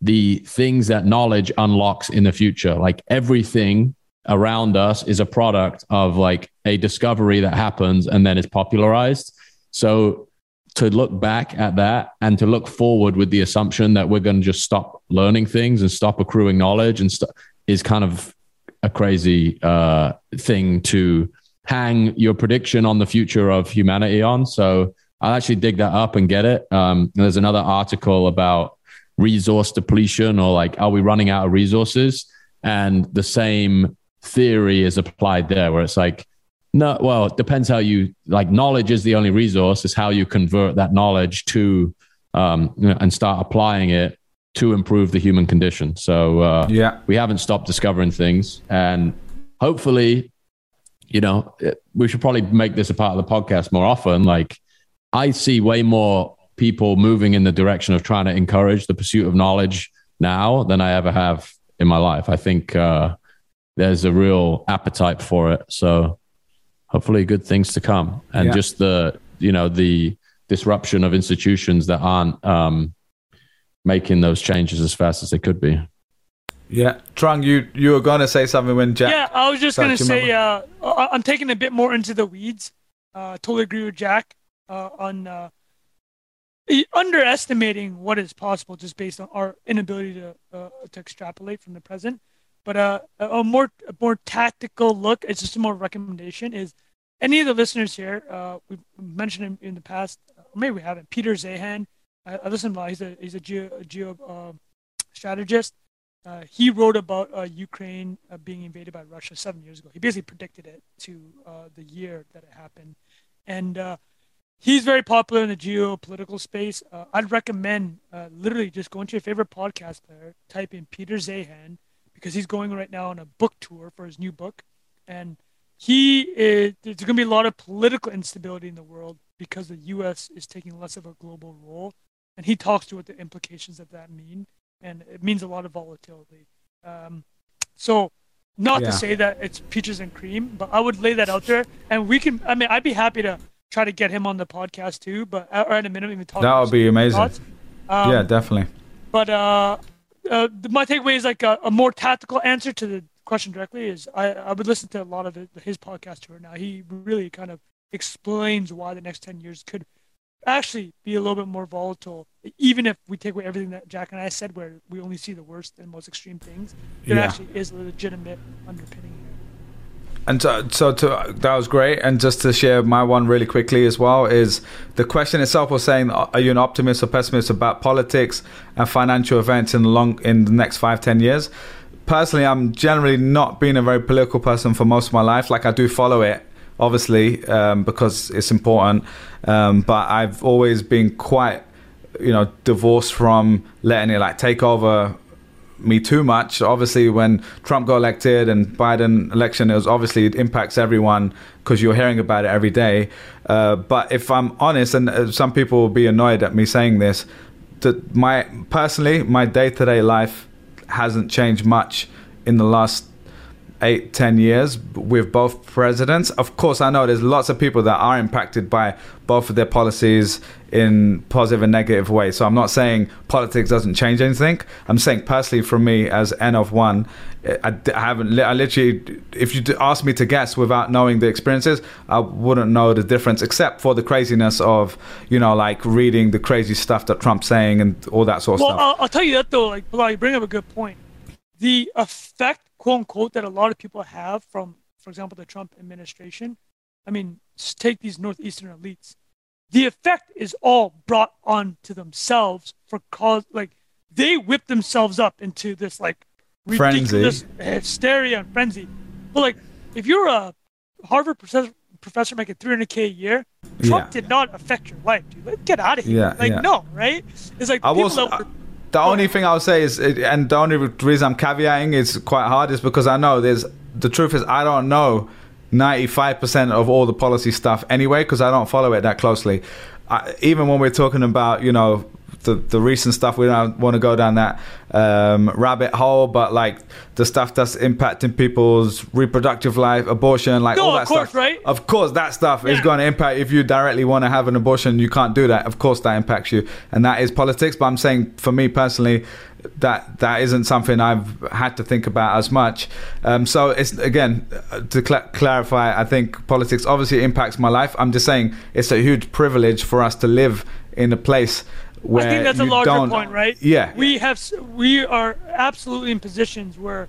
the things that knowledge unlocks in the future. Like everything around us is a product of like a discovery that happens and then is popularized. So to look back at that and to look forward with the assumption that we're going to just stop learning things and stop accruing knowledge and stuff is kind of a crazy uh, thing to hang your prediction on the future of humanity on. So I'll actually dig that up and get it. Um, there's another article about resource depletion or like, are we running out of resources? And the same theory is applied there, where it's like, no, well, it depends how you like knowledge is the only resource, is how you convert that knowledge to um, you know, and start applying it to improve the human condition. So uh, Yeah. we haven't stopped discovering things and hopefully you know it- we should probably make this a part of the podcast more often like i see way more people moving in the direction of trying to encourage the pursuit of knowledge now than i ever have in my life i think uh, there's a real appetite for it so hopefully good things to come and Yeah. just the you know the disruption of institutions that aren't um, making those changes as fast as they could be Yeah. Trung, you, you were going to say something when Jack. Yeah, I was just gonna say, uh, I- I'm taking a bit more into the weeds. Uh, totally agree with Jack uh, on uh, underestimating what is possible just based on our inability to uh, to extrapolate from the present. But uh, a more a more tactical look, it's just a more recommendation is any of the listeners here. Uh, we've mentioned him in the past, maybe we haven't. Peter Zeihan, I, I listened to him. He's a he's a geo, geo uh, strategist. Uh, he wrote about uh, Ukraine uh, being invaded by Russia seven years ago. He basically predicted it to the year that it happened, and he's very popular in the geopolitical space. Uh, I'd recommend uh, literally just going to your favorite podcast player, type in Peter Zeihan, because he's going right now on a book tour for his new book, and he is, there's going to be a lot of political instability in the world because the U.S. is taking less of a global role, and he talks to what the implications of that mean and it means a lot of volatility. Um, so, not Yeah. to say that it's peaches and cream, but I would lay that out there, and we can. I mean, I'd be happy to try to get him on the podcast too, but or at a minimum, even talk. That would be amazing. Um, yeah, definitely. but uh, uh, my takeaway is like a, a more tactical answer to the question directly is I, I would listen to a lot of his podcast tour now. He really kind of explains why the next 10 years could actually be a little bit more volatile, even if we take away everything that Jack and I said, where we only see the worst and most extreme things. There Yeah. actually is a legitimate underpinning. And so, so to, that was great. And just to share my one really quickly as well is the question itself was saying, are you an optimist or pessimist about politics and financial events in the long in the next five, ten years? Personally, I'm generally not being a very political person for most of my life. Like I do follow it, obviously, um, because it's important. Um, but I've always been quite, you know, divorced from letting it like take over me too much. Obviously, when Trump got elected and Biden election, it was obviously it impacts everyone because you're hearing about it every day. Uh, but if I'm honest, and uh, some people will be annoyed at me saying this, that my personally my day to day life hasn't changed much in the last eight, ten years with both presidents. Of course, I know there's lots of people that are impacted by both of their policies in positive and negative ways. So I'm not saying politics doesn't change anything. I'm saying personally, for me as N of one, I, I haven't. I literally, if you ask me to guess without knowing the experiences, I wouldn't know the difference, except for the craziness of you know, like reading the crazy stuff that Trump's saying and all that sort of well, stuff. Well, I'll, I'll, tell you that though. Like, you bring up a good point. The effect quote unquote that a lot of people have from, for example, the Trump administration. I mean, take these northeastern elites. The effect is all brought on to themselves for cause like they whip themselves up into this like ridiculous frenzy. hysteria and frenzy. But like, if you're a Harvard professor, professor making 300k a year, Trump yeah. did not affect your life, dude. Like, get out of here. Yeah, like, yeah. no, right? It's like I was, that were, the only thing I'll say is, and the only reason I'm caveating is quite hard is because I know there's the truth is I don't know 95% of all the policy stuff anyway because I don't follow it that closely. I, even when we're talking about you know the the recent stuff. We don't want to go down that um, rabbit hole, but like the stuff that's impacting people's reproductive life, abortion, like no, all that stuff. of course, stuff. Right? Of course, that stuff yeah. is going to impact. If you directly want to have an abortion, you can't do that. Of course, that impacts you, and that is politics. But I'm saying, for me personally, that that isn't something I've had to think about as much. Um, so it's again to cl- clarify. I think politics obviously impacts my life. I'm just saying it's a huge privilege for us to live in a place I think that's a larger point, right? Yeah. We have we are absolutely in positions where,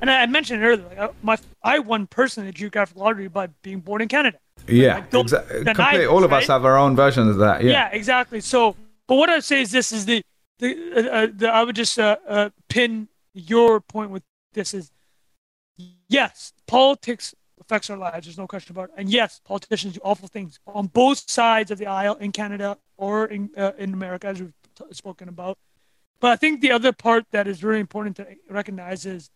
and I mentioned earlier, like my I won personally the geographic lottery by being born in Canada. Yeah, exactly. Completely. All of right? us have our own versions of that. Yeah. Yeah, exactly. So, but what I would say is this: is the the, uh, uh, the I would just uh, uh, pin your point with this is yes, politics affects our lives. There's no question about it. And yes, politicians do awful things on both sides of the aisle in Canada or in, uh, in America, as we've t- spoken about. But I think the other part that is really important to recognize is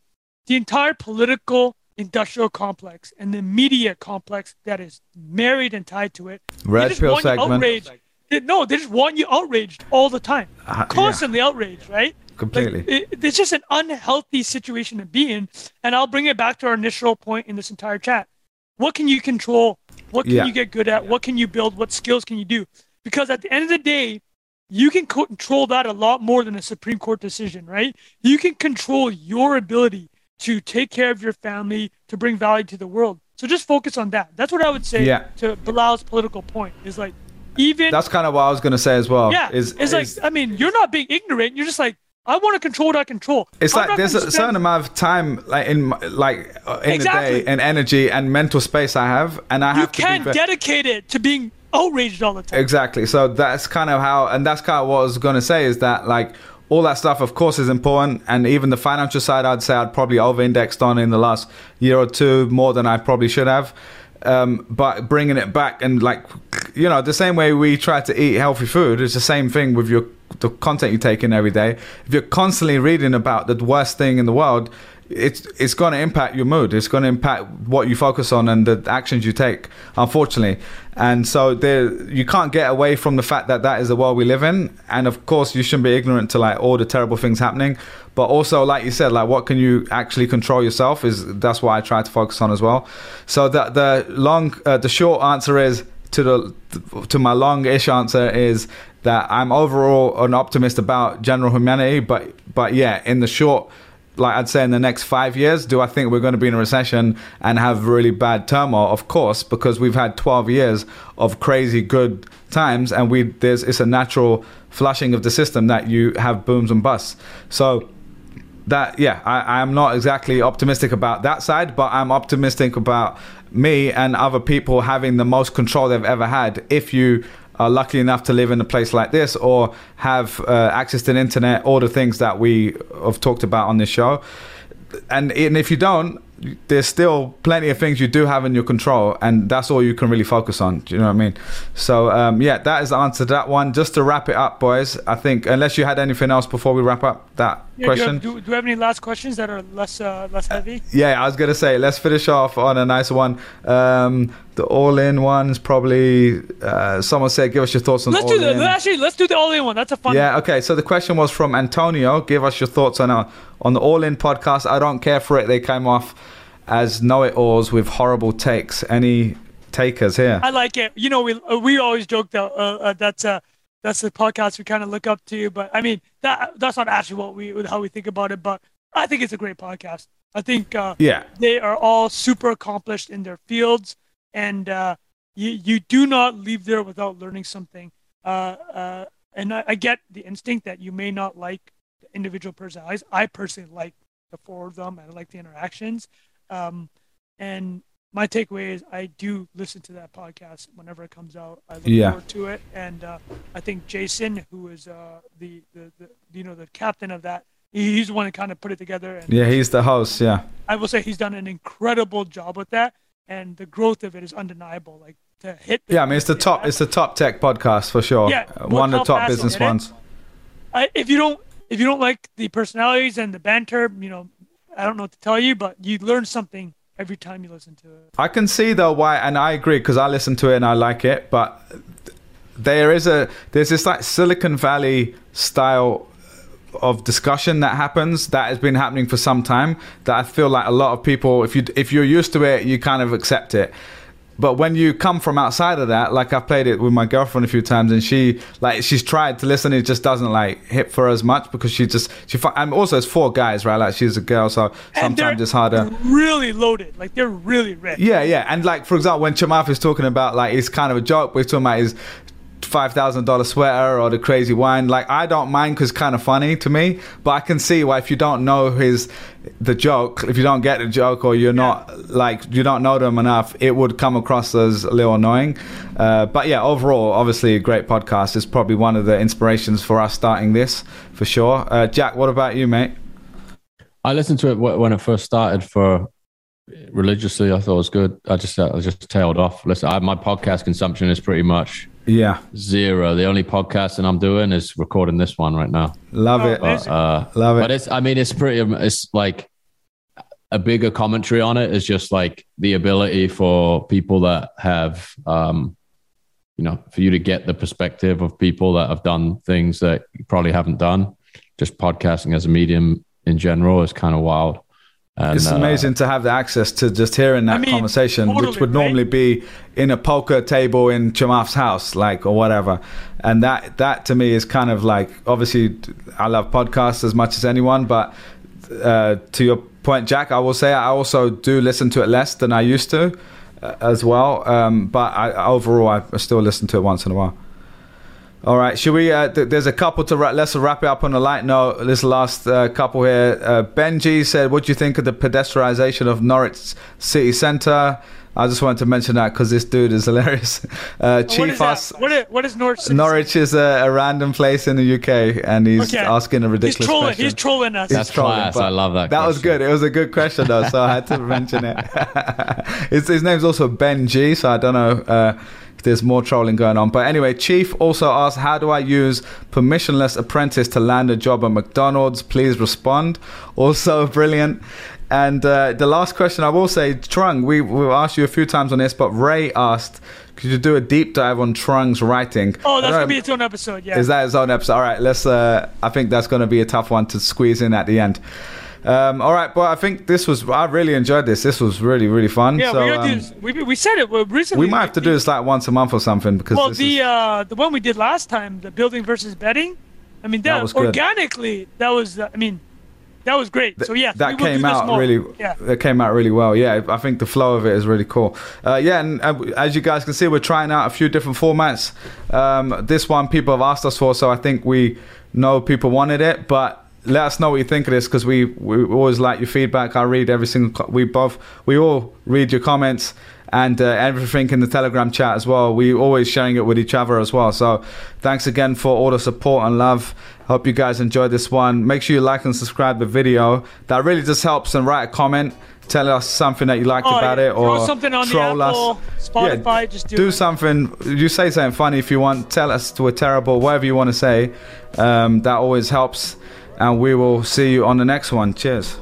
the entire political industrial complex and the media complex that is married and tied to it. Red pill segment. They, no, they just want you outraged all the time, uh, constantly yeah. outraged, right? Completely. Like, it, it's just an unhealthy situation to be in. And I'll bring it back to our initial point in this entire chat. What can you control? What can yeah. you get good at? What can you build? What skills can you do? Because at the end of the day, you can control that a lot more than a Supreme Court decision, right? You can control your ability to take care of your family, to bring value to the world. So just focus on that. That's what I would say yeah. to Bilal's political point. Is like even that's kind of what I was gonna say as well. Yeah, is, it's is, like I mean, you're not being ignorant. You're just like I want to control what I control. It's I'm like there's a spend... certain amount of time, like in like uh, in exactly. the day, and energy and mental space I have, and I you have to. You can't dedicate it to being outraged all the time. Exactly. So that's kind of how, and that's kind of what I was going to say is that like all that stuff, of course, is important, and even the financial side, I'd say I'd probably over-indexed on in the last year or two more than I probably should have. Um, but bringing it back and like you know the same way we try to eat healthy food it's the same thing with your the content you take in every day if you're constantly reading about the worst thing in the world it's it's going to impact your mood. It's going to impact what you focus on and the actions you take. Unfortunately, and so there you can't get away from the fact that that is the world we live in. And of course, you shouldn't be ignorant to like all the terrible things happening. But also, like you said, like what can you actually control yourself is that's what I try to focus on as well. So the the long uh, the short answer is to the to my long-ish answer is that I'm overall an optimist about general humanity. But but yeah, in the short like I'd say in the next five years, do I think we're going to be in a recession and have really bad turmoil? Of course, because we've had 12 years of crazy good times, and we there's it's a natural flushing of the system that you have booms and busts. So that yeah, I, I'm not exactly optimistic about that side, but I'm optimistic about me and other people having the most control they've ever had. If you are lucky enough to live in a place like this or have uh, access to the internet, all the things that we have talked about on this show. And, and if you don't, there's still plenty of things you do have in your control, and that's all you can really focus on. Do you know what I mean? So, um, yeah, that is the answer to that one. Just to wrap it up, boys, I think, unless you had anything else before we wrap up that Yeah, question. Do, you have, do, do we have any last questions that are less uh, less heavy? Yeah, I was gonna say let's finish off on a nice one. Um, the all-in ones probably. Uh, someone said, "Give us your thoughts on Let's all do the in." actually. Let's do the all-in one. That's a fun. Yeah, okay. So the question was from Antonio. Give us your thoughts on uh, on the All In podcast. I don't care for it. They came off as know-it-alls with horrible takes. Any takers here? I like it. You know, we uh, we always joke that uh, uh, that's uh, that's the podcast we kind of look up to. But I mean, that that's not actually what we how we think about it. But I think it's a great podcast. I think uh, Yeah, they are all super accomplished in their fields, and uh, you you do not leave there without learning something. Uh, uh, and I, I get the instinct that you may not like the individual personalities. I personally like the four of them, I like the interactions. Um, and my takeaway is I do listen to that podcast whenever it comes out. I look Yeah. forward to it, and uh, I think Jason, who is uh, the, the the you know the captain of that, he's the one that kind of put it together. And yeah. He's the host. Yeah, I will say he's done an incredible job with that, and the growth of it is undeniable. Like to hit. yeah. I mean, it's the top. It's the top tech podcast for sure. Yeah, Uh, one of the top business they'll hit it. ones. I, if you don't if you don't like the personalities and the banter, you know, I don't know what to tell you, but you learn something every time you listen to it. I can see though why, and I agree because I listen to it and I like it. But there is a there's this like Silicon Valley style of discussion that happens that has been happening for some time. That I feel like a lot of people, if you if you're used to it, you kind of accept it. But when you come from outside of that, like I've played it with my girlfriend a few times, and she like she's tried to listen, it just doesn't like hit for her as much because she just she. And also, it's four guys, right? Like she's a girl, so sometimes it's harder. Really loaded, like they're really rich. Yeah, yeah, and like for example, when Chamath is talking about like it's kind of a joke, but he's talking about his five thousand dollar sweater or the crazy wine. Like I don't mind because it's kind of funny to me, but I can see why if you don't know his the joke, if you don't get the joke or you're not like you don't know them enough, it would come across as a little annoying. Uh, but yeah, overall, obviously a great podcast. It's probably one of the inspirations for us starting this for sure. Uh, Jack, what about you, mate? I listened to it when it first started for religiously. I thought it was good. I just uh, I just tailed off. Listen, I, my podcast consumption is pretty much Yeah, zero. The only podcasting I'm doing is recording this one right now. love Oh, it, man. But, uh, love but it's I mean it's pretty it's like a bigger commentary on it is just like the ability for people that have um you know for you to get the perspective of people that have done things that you probably haven't done just podcasting as a medium in general is kind of wild and, it's uh, amazing to have the access to just hearing that I mean, conversation, which totally, would right? normally be in a poker table in Chamath's house, like or whatever. And that that to me is kind of like obviously I love podcasts as much as anyone, but uh, to your point, Jack, I will say I also do listen to it less than I used to uh, as well. Um, but I, overall, I still listen to it once in a while. All right, should we? Uh, th- there's a couple to wrap. Let's wrap it up on a light note. This last uh, couple here. Uh, Benji said, "What do you think of the pedestrianisation of Norwich city centre?" I just wanted to mention that because this dude is hilarious. Uh, Chief is, that? what is what is Norwich? City? Norwich is a, a random place in the UK, and he's Okay. asking a He's ridiculous trolling. question. He's trolling us. That's class. but I love that That was good. It was a good question though, so I had to mention it. his, his name's also Ben G, so I don't know uh, if there's more trolling going on. But anyway, Chief also asked, "How do I use permissionless apprentice to land a job at McDonald's? Please respond." Also brilliant. And uh, the last question I will say, Trung, we we've asked you a few times on this, but Ray asked, "Could you do a deep dive on Trung's writing?" oh, that's gonna be its own episode. Yeah. is that its own episode? All right, let's. Uh, I think that's going to be a tough one to squeeze in at the end. Um, all right, but I think this was. I really enjoyed this. This was really, really fun. yeah, so, we're um, this. We, we said it recently. we might have to do this like once a month or something because Well, the is, uh, the one we did last time, the building versus betting. I mean, That that, was good. organically, that was. Uh, I mean, that was great. So yeah, that we came out really. Yeah. That came out really well. Yeah, I think the flow of it is really cool. Uh, yeah, and uh, as you guys can see, we're trying out a few different formats. Um, this one people have asked us for, so I think we know people wanted it, but. Let us know what you think of this because we, we always like your feedback. I read every single. We both we all read your comments, and uh, everything in the Telegram chat as well. We always sharing it with each other as well. So thanks again for all the support and love. Hope you guys enjoyed this one. Make sure you like and subscribe the video. That really just helps and write a comment. Tell us something that you liked Oh, about yeah. it or Throw something on troll the Apple, us. Spotify. just do, do something. You say something funny if you want. Tell us we're terrible. Whatever you want to say. Um, that always helps and we will see you on the next one. Cheers.